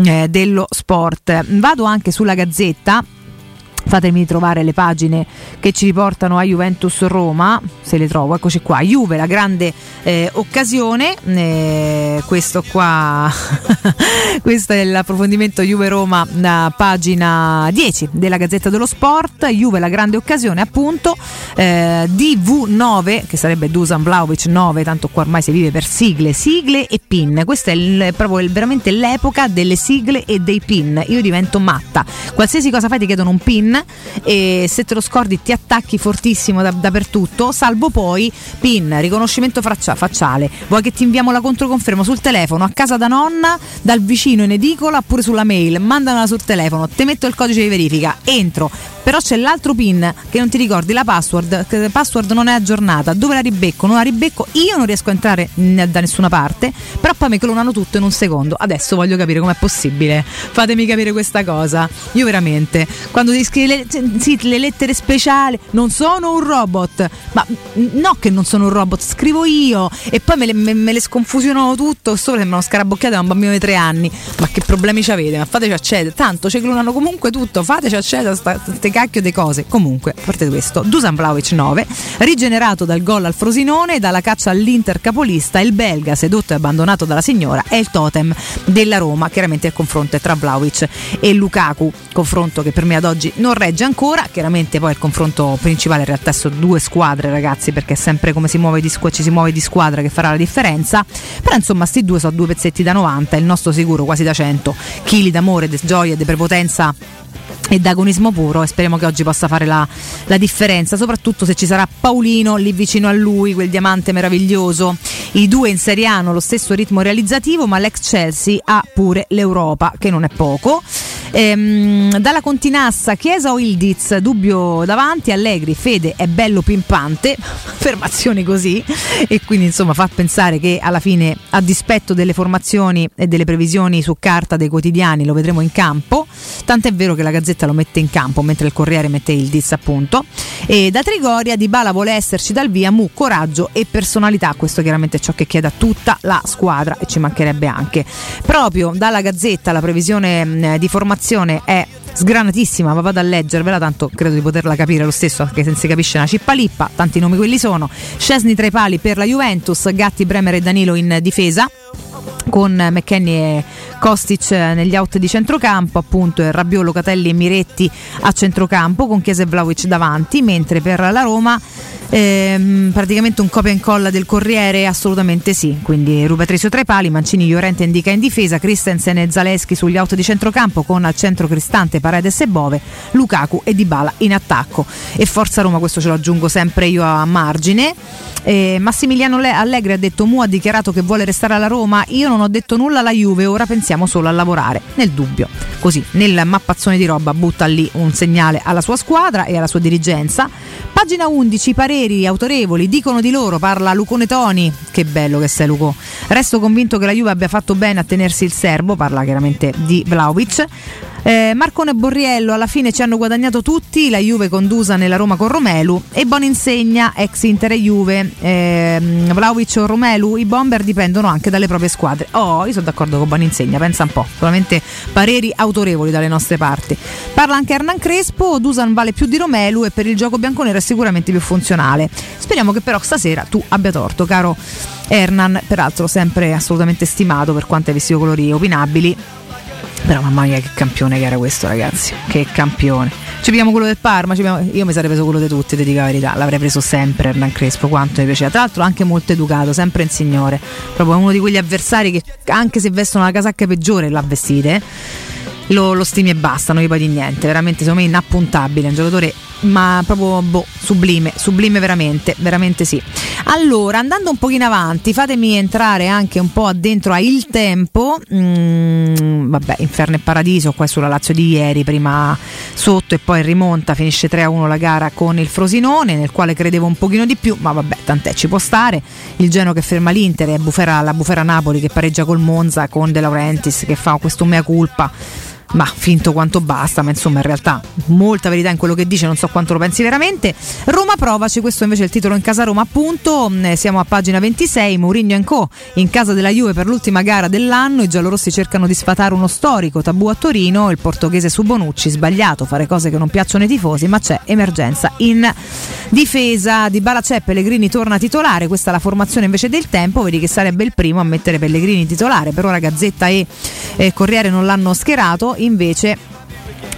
[SPEAKER 2] eh, dello Sport. Vado anche sulla Gazzetta fatemi trovare le pagine che ci riportano a Juventus Roma se le trovo, eccoci qua. Juve la grande eh, occasione eh, questo qua questo è l'approfondimento Juve Roma pagina 10 della Gazzetta dello Sport. Juve la grande occasione appunto eh, DV9 che sarebbe Dusan Vlaovic 9 tanto qua ormai si vive per sigle sigle e pin. Questa è il, proprio il, veramente l'epoca delle sigle e dei pin. Io divento matta. Qualsiasi cosa fai ti chiedono un pin e se te lo scordi ti attacchi fortissimo da, dappertutto, salvo poi PIN, riconoscimento faccia, facciale. Vuoi che ti inviamo la controconferma sul telefono, a casa da nonna, dal vicino in edicola oppure sulla mail, mandamela sul telefono, ti metto il codice di verifica, entro. Però c'è l'altro PIN che non ti ricordi la password, che la password non è aggiornata, dove la ribecco? Non la ribecco, io non riesco a entrare da nessuna parte, però poi mi clonano tutto in un secondo. Adesso voglio capire com'è possibile. Fatemi capire questa cosa. Io veramente, quando ti scrivi le, sì, le lettere speciali, non sono un robot, ma no che non sono un robot, scrivo io e poi me le, me, me le sconfusionano tutto, solo sembrano scarabocchiate da un bambino di tre anni. Ma che problemi ci avete? Ma fateci accedere, tanto ci clonano comunque tutto, fateci accedere a queste cacchio di cose. Comunque, a parte questo, Dusan Vlaovic 9, rigenerato dal gol al Frosinone, dalla caccia all'Inter capolista, il belga sedotto e abbandonato dalla signora è il totem della Roma, chiaramente il confronto è tra Vlaovic e Lukaku, confronto che per me ad oggi non regge ancora, chiaramente poi il confronto principale in realtà sono due squadre ragazzi, perché è sempre come si muove di squ- ci si muove di squadra che farà la differenza, però insomma sti due sono due pezzetti da 90, il nostro sicuro quasi da 100, chili d'amore, di gioia, di prepotenza e d'agonismo puro e speriamo che oggi possa fare la, la, differenza, soprattutto se ci sarà Paolino lì vicino a lui, quel diamante meraviglioso. I due in Serie hanno lo stesso ritmo realizzativo, ma l'ex Chelsea ha pure l'Europa, che non è poco. Ehm, dalla Continassa, Chiesa o Ildiz, dubbio davanti, Allegri, Fede è bello pimpante, affermazioni così, e quindi insomma fa pensare che alla fine, a dispetto delle formazioni e delle previsioni su carta dei quotidiani, lo vedremo in campo, tant'è vero che la Gazzetta lo mette in campo, mentre il Corriere mette Ildiz appunto. E da Trigoria Di Bala vuole esserci dal via, mu, coraggio e personalità, questo chiaramente è ciò che chiede a tutta la squadra e ci mancherebbe anche. Proprio dalla Gazzetta la previsione di formazione è sgranatissima, ma vado a leggervela, tanto credo di poterla capire lo stesso, anche se non si capisce una cippalippa, tanti nomi quelli sono. Scesni tra i pali per la Juventus, Gatti, Bremer e Danilo in difesa con McKenny e Kostic negli out di centrocampo, appunto e Rabiot, Locatelli e Miretti a centrocampo con Chiesa e Vlaovic davanti, mentre per la Roma ehm, praticamente un copia e incolla del Corriere assolutamente sì, quindi Rubetrisio tra i pali, Mancini, Llorente indica in difesa, Christensen e Zaleschi sugli out di centrocampo con al centro Cristante, Paredes e Bove, Lukaku e Dybala in attacco. E Forza Roma, questo ce lo aggiungo sempre io a margine. Eh, Massimiliano Allegri ha detto Mu ha dichiarato che vuole restare alla Roma, io non ho detto nulla alla Juve, ora pensiamo solo a lavorare. Nel dubbio, così nel mappazzone di roba butta lì un segnale alla sua squadra e alla sua dirigenza. Pagina 11, pareri autorevoli dicono di loro, parla Lucone Toni, che bello che sei Luco. Resto convinto che la Juve abbia fatto bene a tenersi il serbo, parla chiaramente di Vlaovic. Eh, Marcone e Borriello alla fine ci hanno guadagnato tutti, la Juve condusa nella Roma con Romelu e Boninsegna, ex Inter e Juve, eh, Vlaovic o Romelu, i bomber dipendono anche dalle proprie squadre. Oh, io sono d'accordo con Boninsegna, pensa un po', solamente pareri autorevoli dalle nostre parti. Parla anche Hernan Crespo, Dusan vale più di Romelu e per il gioco bianconero è sicuramente più funzionale. Speriamo che però stasera tu abbia torto, caro Hernan, peraltro sempre assolutamente stimato per quanto visto colori opinabili però mamma mia che campione che era questo ragazzi, che campione. Ci pigliamo quello del Parma, pigliamo... io mi sarei preso quello di tutti, ti dico la verità, l'avrei preso sempre Hernan Crespo, quanto mi piaceva. Tra l'altro anche molto educato, sempre in signore, proprio uno di quegli avversari che anche se vestono la casacca peggiore l'ha vestite, lo, lo stimi e basta, non gli poi di niente, veramente secondo me inappuntabile, un giocatore ma proprio boh, sublime, sublime veramente, veramente sì. Allora, andando un pochino avanti, fatemi entrare anche un po' addentro a Il Tempo, mm, vabbè, Inferno e Paradiso, qua sulla Lazio di ieri, prima sotto e poi rimonta, finisce 3-1 la gara con il Frosinone, nel quale credevo un pochino di più, ma vabbè, tant'è, ci può stare. Il Geno che ferma l'Inter e la Bufera Napoli che pareggia col Monza con De Laurentiis che fa questo mea culpa ma finto quanto basta, ma insomma in realtà molta verità in quello che dice, non so quanto lo pensi veramente. Roma provaci, questo invece è il titolo in casa Roma appunto, mm, siamo a pagina 26, Mourinho Co in casa della Juve per l'ultima gara dell'anno, i giallorossi cercano di sfatare uno storico tabù a Torino, il portoghese su Bonucci, sbagliato fare cose che non piacciono ai tifosi, ma c'è emergenza in difesa. Di Bala c'è, Pellegrini torna titolare, questa è la formazione invece del tempo, vedi che sarebbe il primo a mettere Pellegrini titolare, per ora Gazzetta e eh, Corriere non l'hanno schierato, invece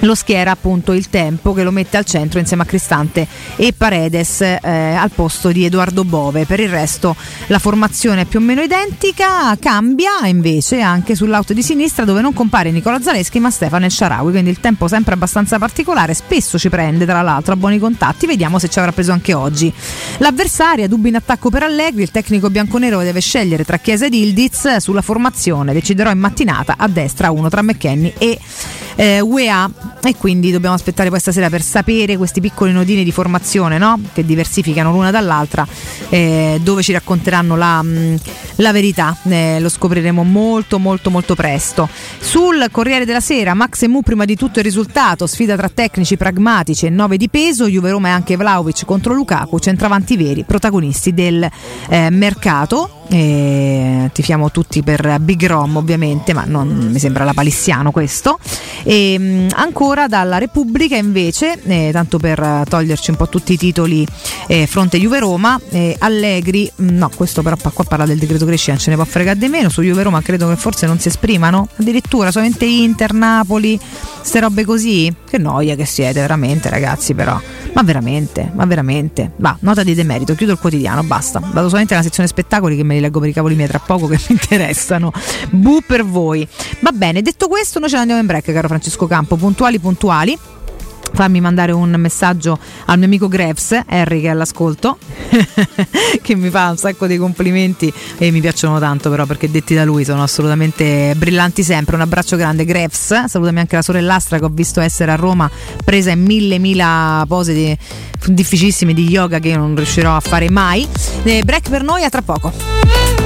[SPEAKER 2] lo schiera appunto il tempo che lo mette al centro insieme a Cristante e Paredes eh, al posto di Edoardo Bove. Per il resto la formazione è più o meno identica, cambia invece anche sull'auto di sinistra dove non compare Nicola Zaleschi ma Stefano El Sharawi, quindi il tempo sempre abbastanza particolare, spesso ci prende tra l'altro a buoni contatti, vediamo se ci avrà preso anche oggi. L'avversaria, dubbi in attacco per Allegri, il tecnico bianconero deve scegliere tra Chiesa ed Ildiz. Sulla formazione, deciderò in mattinata a destra uno tra McKenny e eh, UEA e quindi dobbiamo aspettare poi stasera per sapere questi piccoli nodini di formazione no? che diversificano l'una dall'altra eh, dove ci racconteranno la, mh, la verità. Eh, lo scopriremo molto molto molto presto. Sul Corriere della Sera Max e Mu prima di tutto il risultato. Sfida tra tecnici pragmatici e 9 di peso. Juve Roma e anche Vlaovic contro Lukaku. Centravanti veri protagonisti del eh, mercato eh, tifiamo tutti per Big Rom ovviamente ma non mi sembra la palissiano questo. E, mh, ancora dalla Repubblica invece eh, tanto per toglierci un po' tutti i titoli eh, fronte Juve Roma eh, Allegri mh, no questo però qua parla del decreto crescita non ce ne può fregare di meno su Juve Roma credo che forse non si esprimano addirittura solamente Inter, Napoli queste robe così? Che noia che siete veramente ragazzi però. Ma veramente ma veramente. Va nota di demerito chiudo il quotidiano basta. Vado solamente alla sezione spettacoli che li leggo per i cavoli miei tra poco che mi interessano. Bu per voi. Va bene, detto questo, noi ce ne andiamo in break, caro Francesco Campo. Puntuali, puntuali. Fammi mandare un messaggio al mio amico Greves, Harry che è all'ascolto, che mi fa un sacco di complimenti e mi piacciono tanto però perché detti da lui sono assolutamente brillanti sempre. Un abbraccio grande Greves, salutami anche la sorellastra che ho visto essere a Roma presa in mille mila pose di- difficilissime di yoga che io non riuscirò a fare mai. Eh, break per noi a tra poco.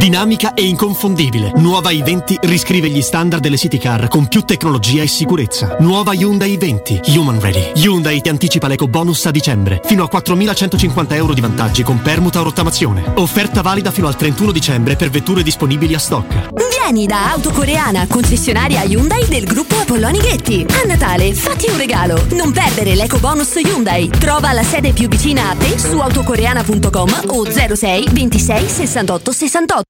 [SPEAKER 26] Dinamica e inconfondibile. Nuova i20 riscrive gli standard delle city car con più tecnologia e sicurezza. Nuova Hyundai i20, Human Ready. Hyundai ti anticipa l'eco bonus a dicembre. Fino a 4.150 euro di vantaggi con permuta o rottamazione. Offerta valida fino al 31 dicembre per vetture disponibili a stock.
[SPEAKER 27] Vieni da Autocoreana, concessionaria Hyundai del gruppo Apolloni Ghetti. A Natale fatti un regalo. Non perdere l'eco bonus Hyundai. Trova la sede più vicina a te su autocoreana.com o 06 26 68 68.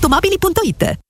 [SPEAKER 27] ValentinoAutomobili.it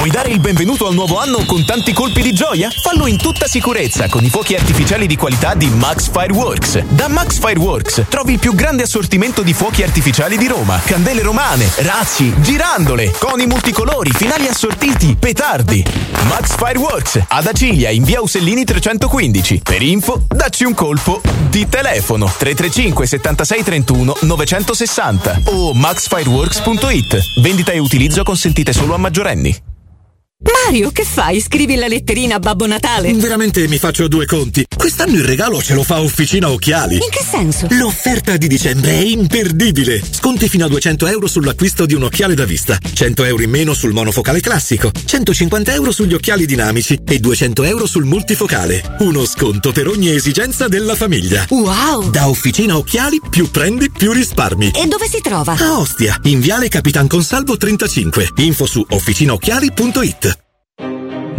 [SPEAKER 8] Vuoi dare il benvenuto al nuovo anno con tanti colpi di gioia? Fallo in tutta sicurezza con i fuochi artificiali di qualità di Max Fireworks. Da Max Fireworks trovi il più grande assortimento di fuochi artificiali di Roma, candele romane, razzi, girandole, coni multicolori, finali assortiti, petardi. Max Fireworks ad Acilia in via Usellini 315. Per info, dacci un colpo di telefono 335 76 31 960 o maxfireworks.it. Vendita e utilizzo consentite solo a maggiorenni.
[SPEAKER 28] Mario, che fai? Scrivi la letterina a Babbo Natale?
[SPEAKER 11] Veramente mi faccio due conti. Quest'anno il regalo ce lo fa Officina Occhiali.
[SPEAKER 28] In che senso?
[SPEAKER 11] L'offerta di dicembre è imperdibile. Sconti fino a 200 euro sull'acquisto di un occhiale da vista, 100 euro in meno sul monofocale classico, 150 euro sugli occhiali dinamici e 200 euro sul multifocale. Uno sconto per ogni esigenza della famiglia.
[SPEAKER 28] Wow!
[SPEAKER 11] Da Officina Occhiali più prendi più risparmi.
[SPEAKER 28] E dove si trova?
[SPEAKER 11] A Ostia, in Viale Capitan Consalvo 35. Info su officinaocchiali.it.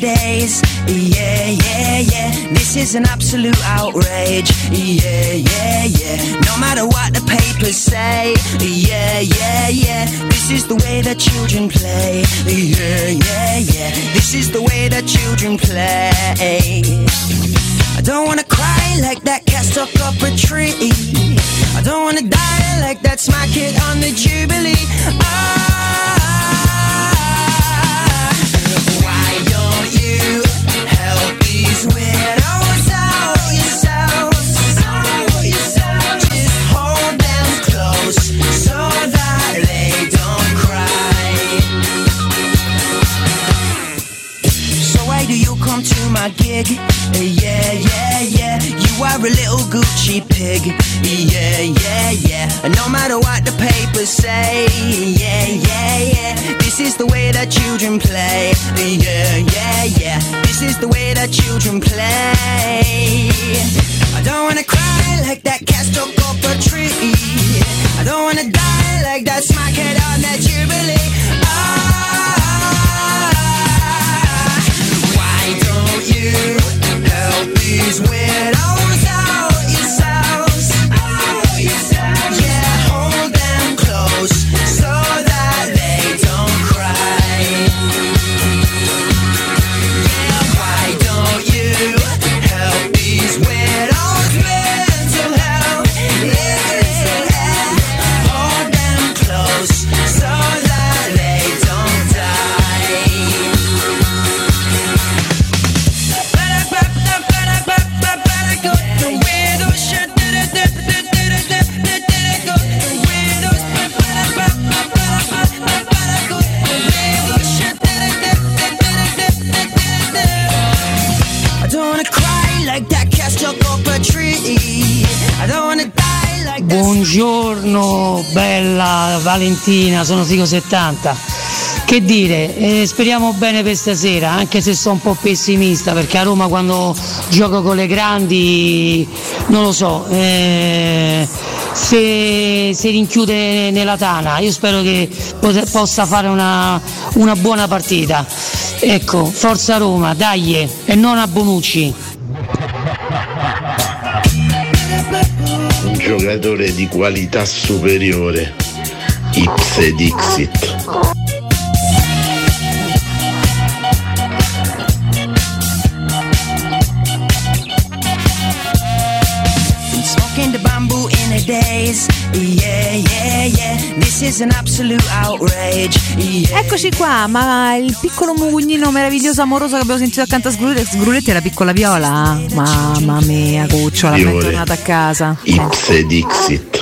[SPEAKER 24] Daze. Yeah, yeah, yeah. This is an absolute outrage. Yeah, yeah, yeah. No matter what the papers say. Yeah, yeah, yeah. This is the way that children play. Yeah, yeah, yeah. This is the way that children play. I don't wanna cry like that cat stuck up a tree. I don't wanna die like that smack kid on the Jubilee. Ah, my gig? Eh, yeah, yeah, yeah. You are a little Gucci pig. Eh, yeah, yeah, yeah. And no matter what the papers say, yeah, yeah, yeah. This is the way that children play. Eh, yeah, yeah, yeah. This is the way that children play. I don't wanna cry like that cat stuck up a tree. I don't wanna die like that smackhead on that jubilee. Ah, always win.
[SPEAKER 23] Buongiorno, bella Valentina, sono Figo 70. Che dire, eh, speriamo bene per stasera, anche se sono un po' pessimista, perché a Roma quando gioco con le grandi, non lo so, eh, se si rinchiude nella tana, io spero che possa fare una, una buona partita. Ecco, forza Roma, dai, e non a Bonucci.
[SPEAKER 29] Giocatore di qualità superiore, Ipse Dixit.
[SPEAKER 24] bamboo in a daze. Yeah, yeah, yeah. This is an absolute outrage. Yeah.
[SPEAKER 2] Eccoci qua, ma il piccolo mugugnino meraviglioso amoroso che abbiamo sentito accanto a Sgrulletti, Sgrulletti è la piccola viola? Mamma mia, cucciola, ben
[SPEAKER 29] Fiore.
[SPEAKER 2] tornata a casa.
[SPEAKER 29] Ipse Dixit.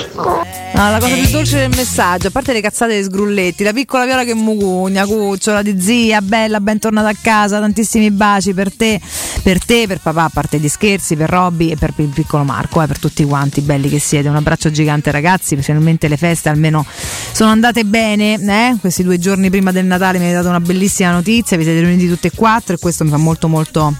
[SPEAKER 2] No, la cosa più dolce del messaggio, a parte le cazzate dei sgrulletti, la piccola viola che mugugna, cucciola di zia, bella, ben tornata a casa, tantissimi baci per te, per te, per papà, a parte gli scherzi, per Robby e per il piccolo Marco, eh, per tutti quanti belli che siete. Un abbraccio gigante ragazzi, finalmente le feste almeno sono andate bene, eh? questi due giorni prima del Natale mi avete dato una bellissima notizia, vi siete riuniti tutti e quattro e questo mi fa molto molto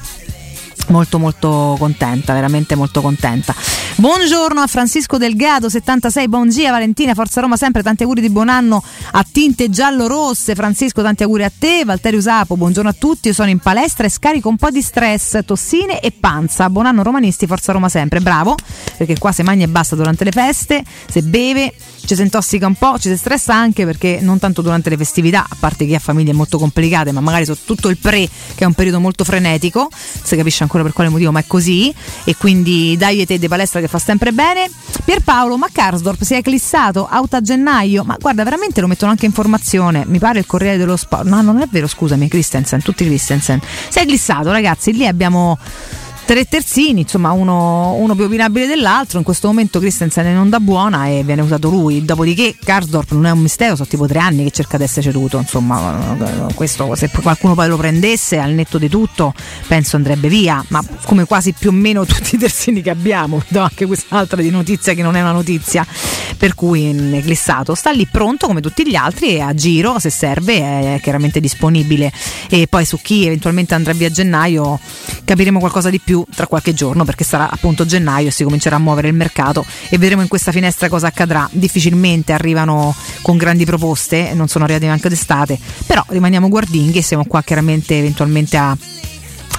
[SPEAKER 2] molto molto contenta, veramente molto contenta. Buongiorno a Francisco Delgado 76, buon dia Valentina, Forza Roma sempre, tanti auguri di buon anno a tinte giallo-rosse, Francisco tanti auguri a te, Valterio Sapo, buongiorno a tutti, io sono in palestra e scarico un po' di stress, tossine e panza, buon anno romanisti, Forza Roma sempre, bravo, perché qua se mangia e basta durante le feste, se beve ci si intossica un po', ci si stressa anche perché non tanto durante le festività, a parte chi ha famiglie molto complicate, ma magari su tutto il pre, che è un periodo molto frenetico, si capisce ancora per quale motivo, ma è così. E quindi dai te di palestra che fa sempre bene. Pierpaolo, ma Karsdorp si è eclissato, auto a gennaio, ma guarda, veramente lo mettono anche in formazione. Mi pare il Corriere dello Sport. No, non è vero, scusami, Christensen, tutti Christensen. Si è eclissato, ragazzi, lì abbiamo tre terzini, insomma uno, uno più opinabile dell'altro. In questo momento Christensen non da buona e viene usato lui. Dopodiché Karsdorp non è un mistero, sono tipo tre anni che cerca di essere ceduto. Insomma, questo se qualcuno poi lo prendesse al netto di tutto, penso andrebbe via. Ma come quasi più o meno tutti i terzini che abbiamo, do anche quest'altra di notizia che non è una notizia. Per cui è eclissato, sta lì pronto come tutti gli altri e a giro se serve è chiaramente disponibile. E poi su chi eventualmente andrà via a gennaio capiremo qualcosa di più tra qualche giorno perché sarà appunto gennaio e si comincerà a muovere il mercato e vedremo in questa finestra cosa accadrà. Difficilmente arrivano con grandi proposte, non sono arrivati neanche d'estate, però rimaniamo guardinghi e siamo qua chiaramente eventualmente a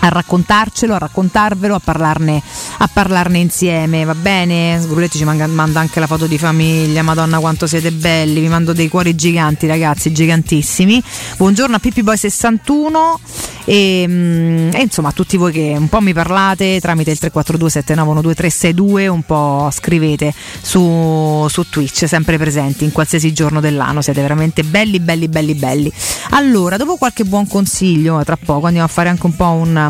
[SPEAKER 2] a raccontarcelo, a raccontarvelo, a parlarne, a parlarne insieme, va bene? Sgrulletti ci manda, manda anche la foto di famiglia, madonna quanto siete belli, vi mando dei cuori giganti ragazzi, gigantissimi. Buongiorno a Pippi Boy 61 e, mm, e insomma a tutti voi che un po' mi parlate tramite il 342 un po' scrivete su, su Twitch, sempre presenti in qualsiasi giorno dell'anno, siete veramente belli, belli, belli, belli. Allora, dopo qualche buon consiglio, tra poco andiamo a fare anche un po' un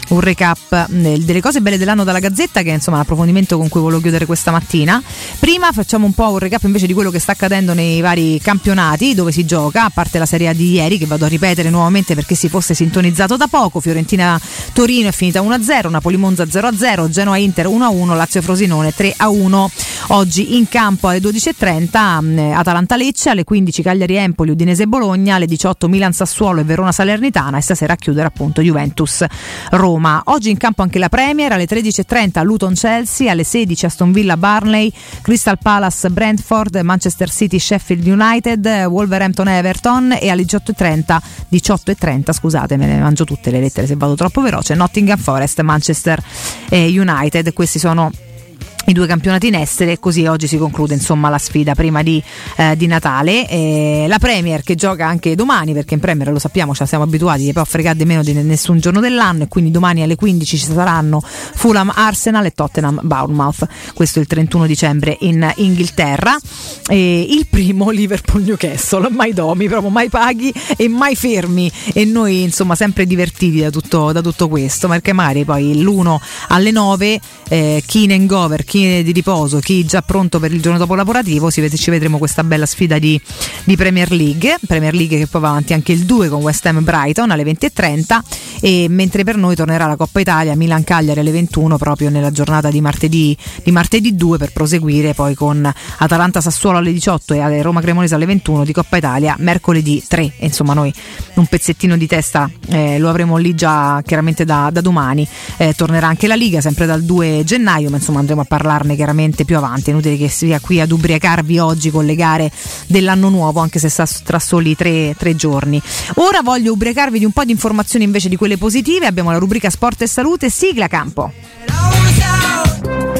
[SPEAKER 2] un recap eh, delle cose belle dell'anno dalla Gazzetta, che è insomma l'approfondimento con cui volevo chiudere questa mattina. Prima facciamo un po' un recap invece di quello che sta accadendo nei vari campionati dove si gioca, a parte la Serie A di ieri, che vado a ripetere nuovamente perché si fosse sintonizzato da poco. Fiorentina Torino è finita 1-0, Napoli Monza 0-0, Genoa Inter 1-1, Lazio Frosinone 3-1. Oggi in campo alle 12.30 Atalanta Lecce, alle 15 Cagliari Empoli, Udinese Bologna, alle 18 Milan Sassuolo e Verona Salernitana e stasera a chiudere appunto Juventus Roma. Oggi in campo anche la Premier alle 13.30 Luton Chelsea, alle 16 Aston Villa Barnley, Crystal Palace Brentford, Manchester City Sheffield United, Wolverhampton Everton e alle 18.30 18.30 scusate me ne mangio tutte le lettere se vado troppo veloce Nottingham Forest Manchester eh, United. Questi sono i due campionati in essere e così oggi si conclude insomma la sfida prima di, eh, di Natale. Eh, la Premier che gioca anche domani perché in Premier lo sappiamo ci siamo abituati che poi fregate meno di nessun giorno dell'anno e quindi domani alle 15 ci saranno Fulham Arsenal e Tottenham Bournemouth. Questo il 31 dicembre in Inghilterra. E il primo Liverpool Newcastle. Mai domi proprio mai paghi e mai fermi. E noi insomma sempre divertiti da tutto, da tutto questo. Perché magari poi l'1 alle 9 eh, Keen and Gover chi di riposo, chi già pronto per il giorno dopo lavorativo, si vede, ci vedremo questa bella sfida di, di, Premier League. Premier League che poi va avanti anche il 2 con West Ham Brighton alle 20.30 e mentre per noi tornerà la Coppa Italia Milan Cagliari alle 21 proprio nella giornata di martedì, di martedì 2 per proseguire poi con Atalanta Sassuolo alle 18 e Roma Cremonese alle 21 di Coppa Italia mercoledì 3. E insomma noi un pezzettino di testa eh, lo avremo lì già chiaramente da, da domani. Eh, tornerà anche la Liga sempre dal 2 gennaio, ma insomma andremo a parlarne chiaramente più avanti. È inutile che sia qui ad ubriacarvi oggi con le gare dell'anno nuovo, anche se sta tra soli tre, tre giorni. Ora voglio ubriacarvi di un po' di informazioni invece di quelle positive. Abbiamo la rubrica Sport e Salute, sigla campo.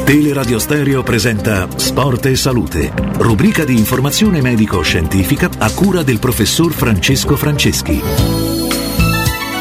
[SPEAKER 11] Teleradio Stereo presenta Sport e Salute, rubrica di informazione medico-scientifica a cura del professor Francesco Franceschi.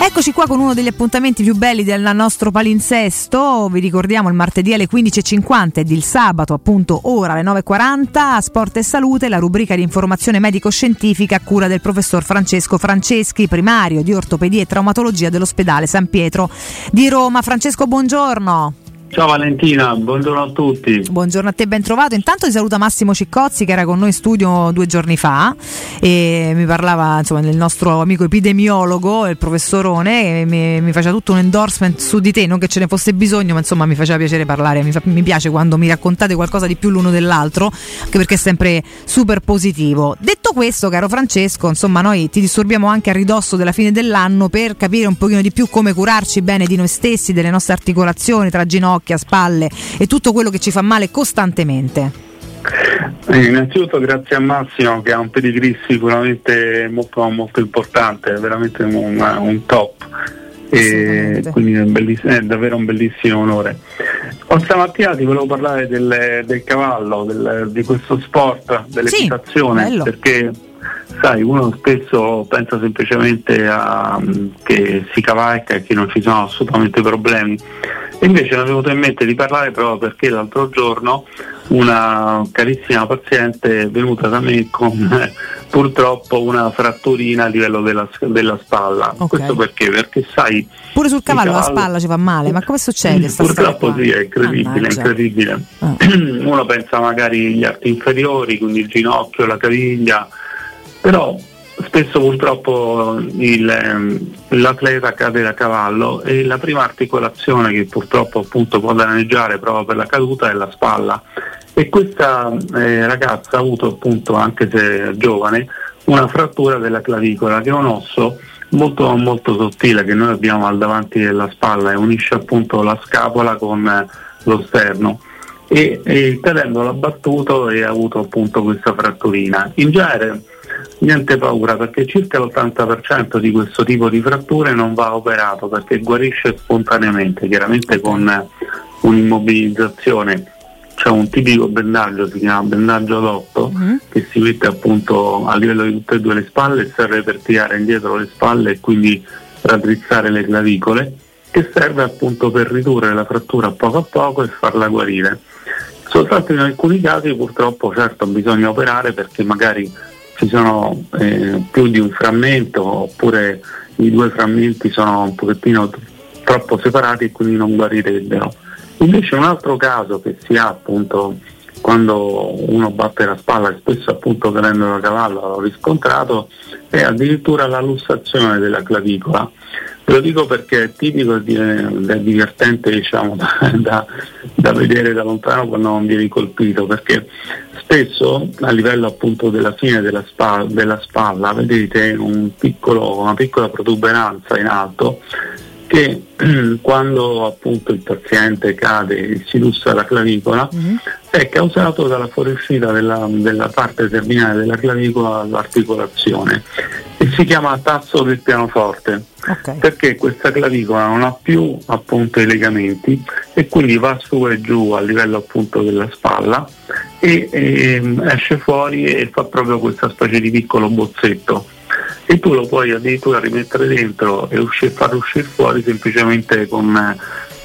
[SPEAKER 2] Eccoci qua con uno degli appuntamenti più belli del nostro palinsesto. Vi ricordiamo il martedì alle 15.50 ed il sabato, appunto, ora alle 9.40, Sport e Salute, la rubrica di informazione medico-scientifica a cura del professor Francesco Franceschi, primario di ortopedia e traumatologia dell'ospedale San Pietro di Roma. Francesco, buongiorno.
[SPEAKER 30] Ciao Valentina, buongiorno a tutti.
[SPEAKER 2] Buongiorno a te, ben trovato. Intanto ti saluta Massimo Ciccozzi che era con noi in studio due giorni fa e mi parlava insomma del nostro amico epidemiologo, il professorone, e mi, mi faceva tutto un endorsement su di te, non che ce ne fosse bisogno, ma insomma mi faceva piacere parlare, mi, fa- mi piace quando mi raccontate qualcosa di più l'uno dell'altro, anche perché è sempre super positivo. Detto questo, caro Francesco, insomma noi ti disturbiamo anche a ridosso della fine dell'anno per capire un pochino di più come curarci bene di noi stessi, delle nostre articolazioni tra ginocchia, spalle e tutto quello che ci fa male costantemente.
[SPEAKER 30] Eh, Innanzitutto grazie a Massimo che ha un pedigree sicuramente molto, molto importante, veramente un, un top e quindi è, è davvero un bellissimo onore. Oh, stamattina ti volevo parlare del, del cavallo, del- di questo sport, dell'equitazione,
[SPEAKER 31] bello.
[SPEAKER 30] perché sai, uno spesso pensa semplicemente a, che si cavalca e che non ci sono assolutamente problemi. E invece mi è venuto in mente di parlare proprio perché l'altro giorno una carissima paziente è venuta da me con purtroppo una fratturina a livello della, della spalla. Questo perché? Perché sai,
[SPEAKER 2] Pure sul cavallo la
[SPEAKER 30] cavallo-
[SPEAKER 2] spalla ci fa male, ma come succede? storia
[SPEAKER 30] Purtroppo sì, è incredibile, è
[SPEAKER 2] Mannaggia.
[SPEAKER 30] incredibile. Uno pensa magari agli arti inferiori, quindi il ginocchio, la caviglia, però spesso purtroppo il, ehm, l'atleta cade da cavallo e la prima articolazione che purtroppo appunto può danneggiare proprio per la caduta è la spalla. E questa eh, ragazza ha avuto appunto, anche se giovane, una frattura della clavicola che è un osso molto, molto sottile che noi abbiamo al davanti della spalla e unisce appunto la scapola con lo sterno e, e cadendo l'ha battuto e ha avuto appunto questa fratturina. In genere niente paura perché circa l'80% di questo tipo di fratture non va operato perché guarisce spontaneamente, chiaramente con un'immobilizzazione. C'è un tipico bendaggio, si chiama bendaggio ad otto, che si mette appunto a livello di tutte e due le spalle e serve per tirare indietro le spalle e quindi raddrizzare le clavicole, che serve appunto per ridurre la frattura a poco a poco e farla guarire. Soltanto in alcuni casi purtroppo certo bisogna operare perché magari ci sono eh, più di un frammento oppure i due frammenti sono un pochettino troppo separati e quindi non guarirebbero. Invece un altro caso che si ha appunto quando uno batte la spalla spesso appunto cadendo da cavallo l'ho riscontrato è addirittura la lussazione della clavicola. Ve lo dico perché è tipico e è divertente diciamo, da, da- da vedere da lontano quando non vieni colpito perché spesso a livello appunto della fine della, spa- della spalla vedete un piccolo- una piccola protuberanza in alto che quando appunto il paziente cade e si lussa la clavicola è causato dalla fuoriuscita della, della parte terminale della clavicola all'articolazione e si chiama tasso del pianoforte perché questa clavicola non ha più appunto i legamenti e quindi va su e giù a livello appunto della spalla e, e, esce fuori e fa proprio questa specie di piccolo bozzetto e tu lo puoi addirittura rimettere dentro e uscire, far uscire fuori semplicemente con eh,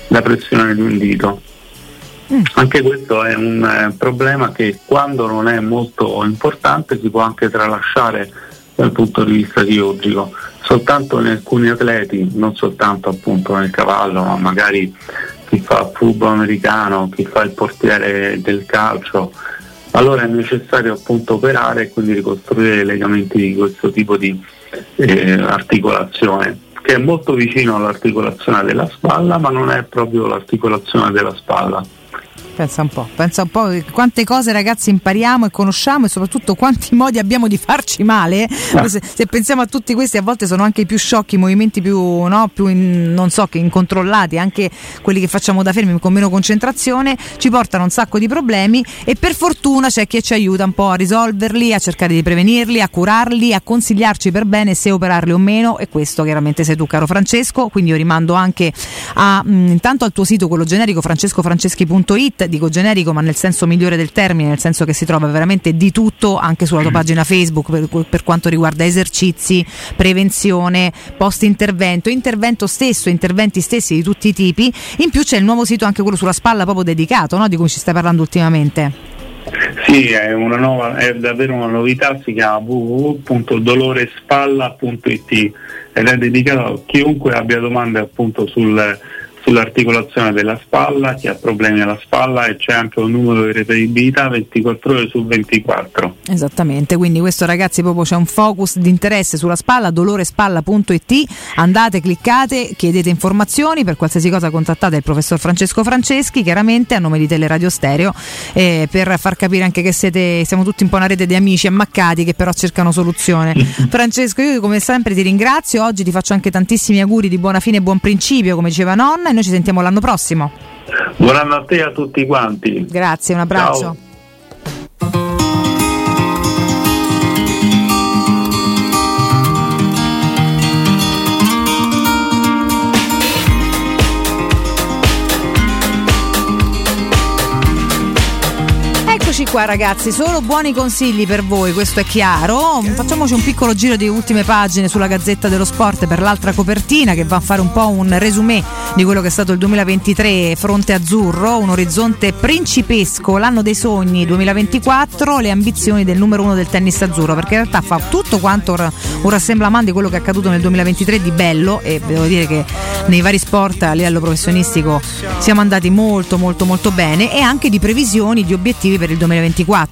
[SPEAKER 30] la pressione di un dito. Anche questo è un eh, problema che quando non è molto importante si può anche tralasciare dal punto di vista chirurgico. Soltanto in alcuni atleti, non soltanto appunto nel cavallo, ma magari chi fa football americano, chi fa il portiere del calcio, allora è necessario appunto operare e quindi ricostruire i legamenti di questo tipo di eh, articolazione che è molto vicino all'articolazione della spalla ma non è proprio l'articolazione della spalla.
[SPEAKER 2] Pensa un po', pensa un po' quante cose ragazzi impariamo e conosciamo e soprattutto quanti modi abbiamo di farci male. Se, se pensiamo a tutti questi, a volte sono anche i più sciocchi, i movimenti più, no, più in- non so, che incontrollati, anche quelli che facciamo da fermi con meno concentrazione, ci portano un sacco di problemi e per fortuna c'è chi ci aiuta un po' a risolverli, a cercare di prevenirli, a curarli, a consigliarci per bene se operarli o meno e questo chiaramente sei tu caro Francesco, quindi io rimando anche a, mh, intanto al tuo sito quello generico francescofranceschi.it dico generico ma nel senso migliore del termine, nel senso che si trova veramente di tutto anche sulla tua pagina Facebook per, per quanto riguarda esercizi, prevenzione, post intervento, intervento stesso, interventi stessi di tutti i tipi. In più c'è il nuovo sito anche quello sulla spalla proprio dedicato, no? di cui ci stai parlando ultimamente.
[SPEAKER 30] Sì, è, una nuova, è davvero una novità, si chiama www.dolorespalla.it ed è dedicato a chiunque abbia domande appunto sul, sull'articolazione della spalla, chi ha problemi alla spalla e c'è anche un numero di reperibilità 24 ore su 24.
[SPEAKER 2] Esattamente, quindi questo ragazzi proprio c'è un focus di interesse sulla spalla, dolorespalla.it, andate, cliccate, chiedete informazioni, per qualsiasi cosa contattate il professor Francesco Franceschi, chiaramente a nome di Teleradio Stereo, eh, per far capire anche che siete, siamo tutti un po' una rete di amici ammaccati che però cercano soluzione. Francesco, io come sempre ti ringrazio, oggi ti faccio anche tantissimi auguri di buona fine e buon principio, come diceva nonna, noi ci sentiamo l'anno prossimo.
[SPEAKER 30] Buon anno a te e a tutti quanti.
[SPEAKER 2] Grazie, un abbraccio.
[SPEAKER 30] Ciao.
[SPEAKER 2] Qua ragazzi, solo buoni consigli per voi, questo è chiaro. Facciamoci un piccolo giro di ultime pagine sulla Gazzetta dello Sport per l'altra copertina che va a fare un po' un resumé di quello che è stato il 2023 fronte azzurro, un orizzonte principesco, l'anno dei sogni 2024, le ambizioni del numero uno del tennis azzurro, perché in realtà fa tutto quanto un rassemblement di quello che è accaduto nel 2023 di bello e devo dire che nei vari sport a livello professionistico siamo andati molto molto molto bene e anche di previsioni, di obiettivi per il 2024.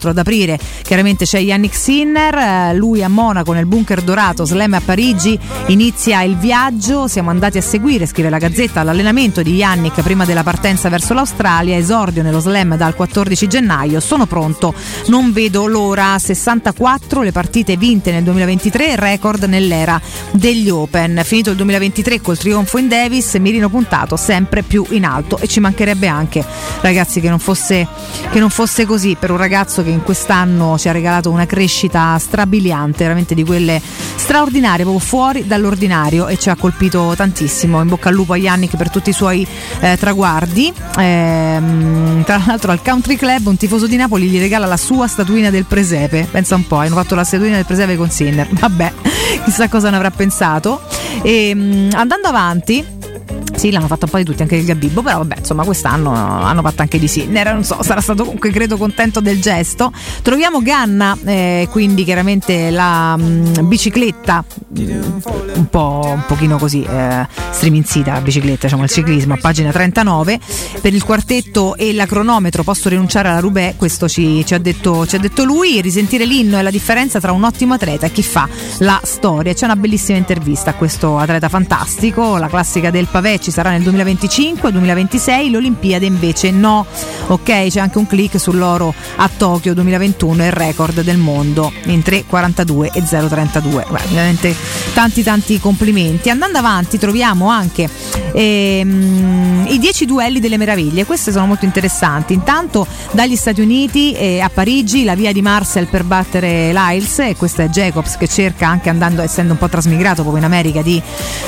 [SPEAKER 2] Ad aprire chiaramente c'è Yannick Sinner, eh, lui a Monaco nel bunker dorato, slam a Parigi, inizia il viaggio, siamo andati a seguire, scrive la Gazzetta, l'allenamento di Yannick prima della partenza verso l'Australia, esordio nello slam dal 14 gennaio, sono pronto, non vedo l'ora, 64 le partite vinte nel 2023, record nell'era degli Open. Finito il 2023 col trionfo in Davis, mirino puntato sempre più in alto e ci mancherebbe anche ragazzi che non fosse, che non fosse così per un ragazzo che in quest'anno ci ha regalato una crescita strabiliante, veramente di quelle straordinarie, proprio fuori dall'ordinario e ci ha colpito tantissimo. In bocca al lupo a Yannick per tutti i suoi eh, traguardi. Ehm, tra l'altro al Country Club un tifoso di Napoli gli regala la sua statuina del presepe. Pensa un po', hanno fatto la statuina del presepe con Sinner. Vabbè, chissà cosa ne avrà pensato. E, mh, andando avanti. Sì, l'hanno fatto un po' di tutti, anche il Gabibbo, però vabbè, insomma, quest'anno hanno fatto anche di Sinner, non so, sarà stato comunque credo contento del gesto. Troviamo Ganna, eh, quindi chiaramente la mh, bicicletta, mh, un po' un pochino così eh, striminzita la bicicletta, diciamo il ciclismo, a pagina 39. Per il quartetto e la cronometro posso rinunciare alla Roubaix, questo ci, ci ha detto, ci ha detto lui, risentire l'inno è la differenza tra un ottimo atleta e chi fa la storia. C'è una bellissima intervista a questo atleta fantastico, la classica del Pavè ci sarà nel 2025-2026, l'Olimpiade invece no. Ok, c'è anche un click sull'oro a Tokyo 2021 il record del mondo in 3.42 e 0.32. Beh, veramente tanti tanti complimenti. Andando avanti troviamo anche ehm, i 10 duelli delle meraviglie, queste sono molto interessanti. Intanto dagli Stati Uniti eh, a Parigi la via di Marcel per battere Lyles e questo è Jacobs che cerca anche andando essendo un po' trasmigrato proprio in America di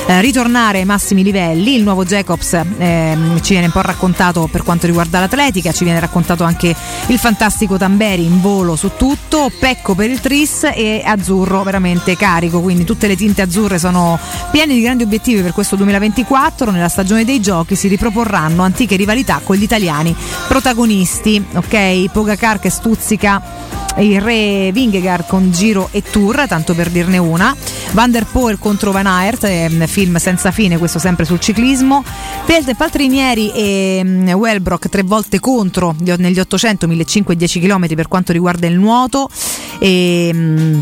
[SPEAKER 2] eh, ritornare ai massimi livelli. Il nuovo Jacobs ehm, ci viene un po' raccontato per quanto riguarda l'atletica, ci viene raccontato anche il fantastico Tamberi in volo su tutto, Pecco per il Tris e Azzurro veramente carico, quindi tutte le tinte azzurre sono piene di grandi obiettivi per questo 2024, nella stagione dei giochi si riproporranno antiche rivalità con gli italiani protagonisti, ok? Pogacar che stuzzica il re Vingegaard con Giro e Tour, tanto per dirne una. Van der Poel contro Van Aert, eh, film senza fine, questo sempre sul ciclismo. Pel- Paltrinieri e mm, Wellbrock tre volte contro gli- negli 800, 1500 e 10 km per quanto riguarda il nuoto. E, mm,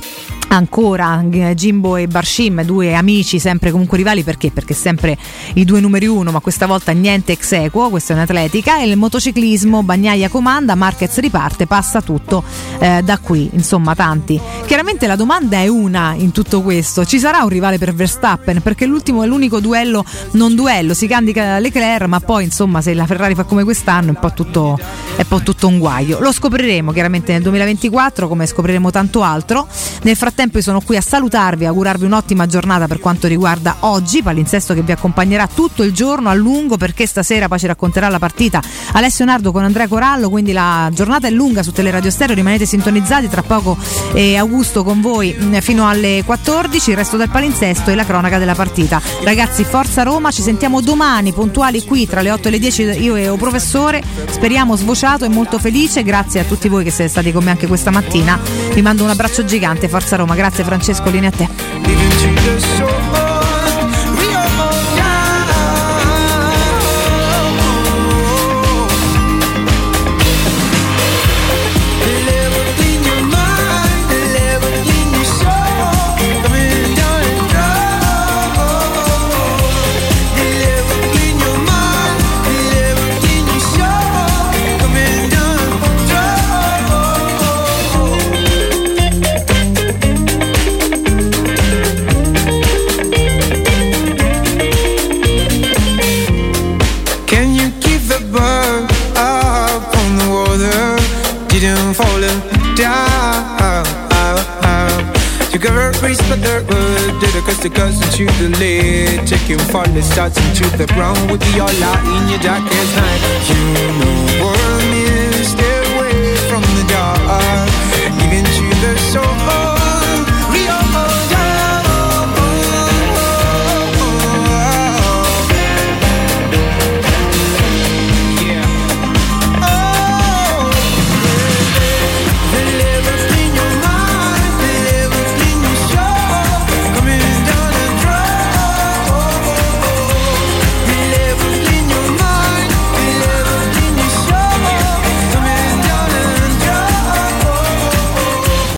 [SPEAKER 2] Ancora Jimbo e Barshim, due amici sempre comunque rivali perché? Perché sempre i due numeri uno, ma questa volta niente ex equo, questa è un'atletica. E il motociclismo, Bagnaia comanda, Marquez riparte, passa tutto eh, da qui, insomma tanti. Chiaramente la domanda è una in tutto questo, ci sarà un rivale per Verstappen? Perché l'ultimo è l'unico duello, non duello, si candica Leclerc, ma poi insomma se la Ferrari fa come quest'anno è un po' tutto, un, po tutto un guaio. Lo scopriremo chiaramente nel 2024 come scopriremo tanto altro. Nel frattempo frattempo io sono qui a salutarvi, augurarvi un'ottima giornata per quanto riguarda oggi, palinsesto che vi accompagnerà tutto il giorno a lungo perché stasera poi ci racconterà la partita Alessio Nardo con Andrea Corallo, quindi la giornata è lunga su Teleradio Stereo, rimanete sintonizzati, tra poco eh, Augusto con voi mh, fino alle 14, il resto del palinsesto e la cronaca della partita. Ragazzi, forza Roma, ci sentiamo domani puntuali qui tra le 8 e le 10 io e o professore, speriamo svociato e molto felice, grazie a tutti voi che siete stati con me anche questa mattina. Vi mando un abbraccio gigante, forza Roma, grazie Francesco, linea a te.
[SPEAKER 32] The did it cause the goes into the lid. Taking falling starts into the ground with the all out in your darkest night. You know what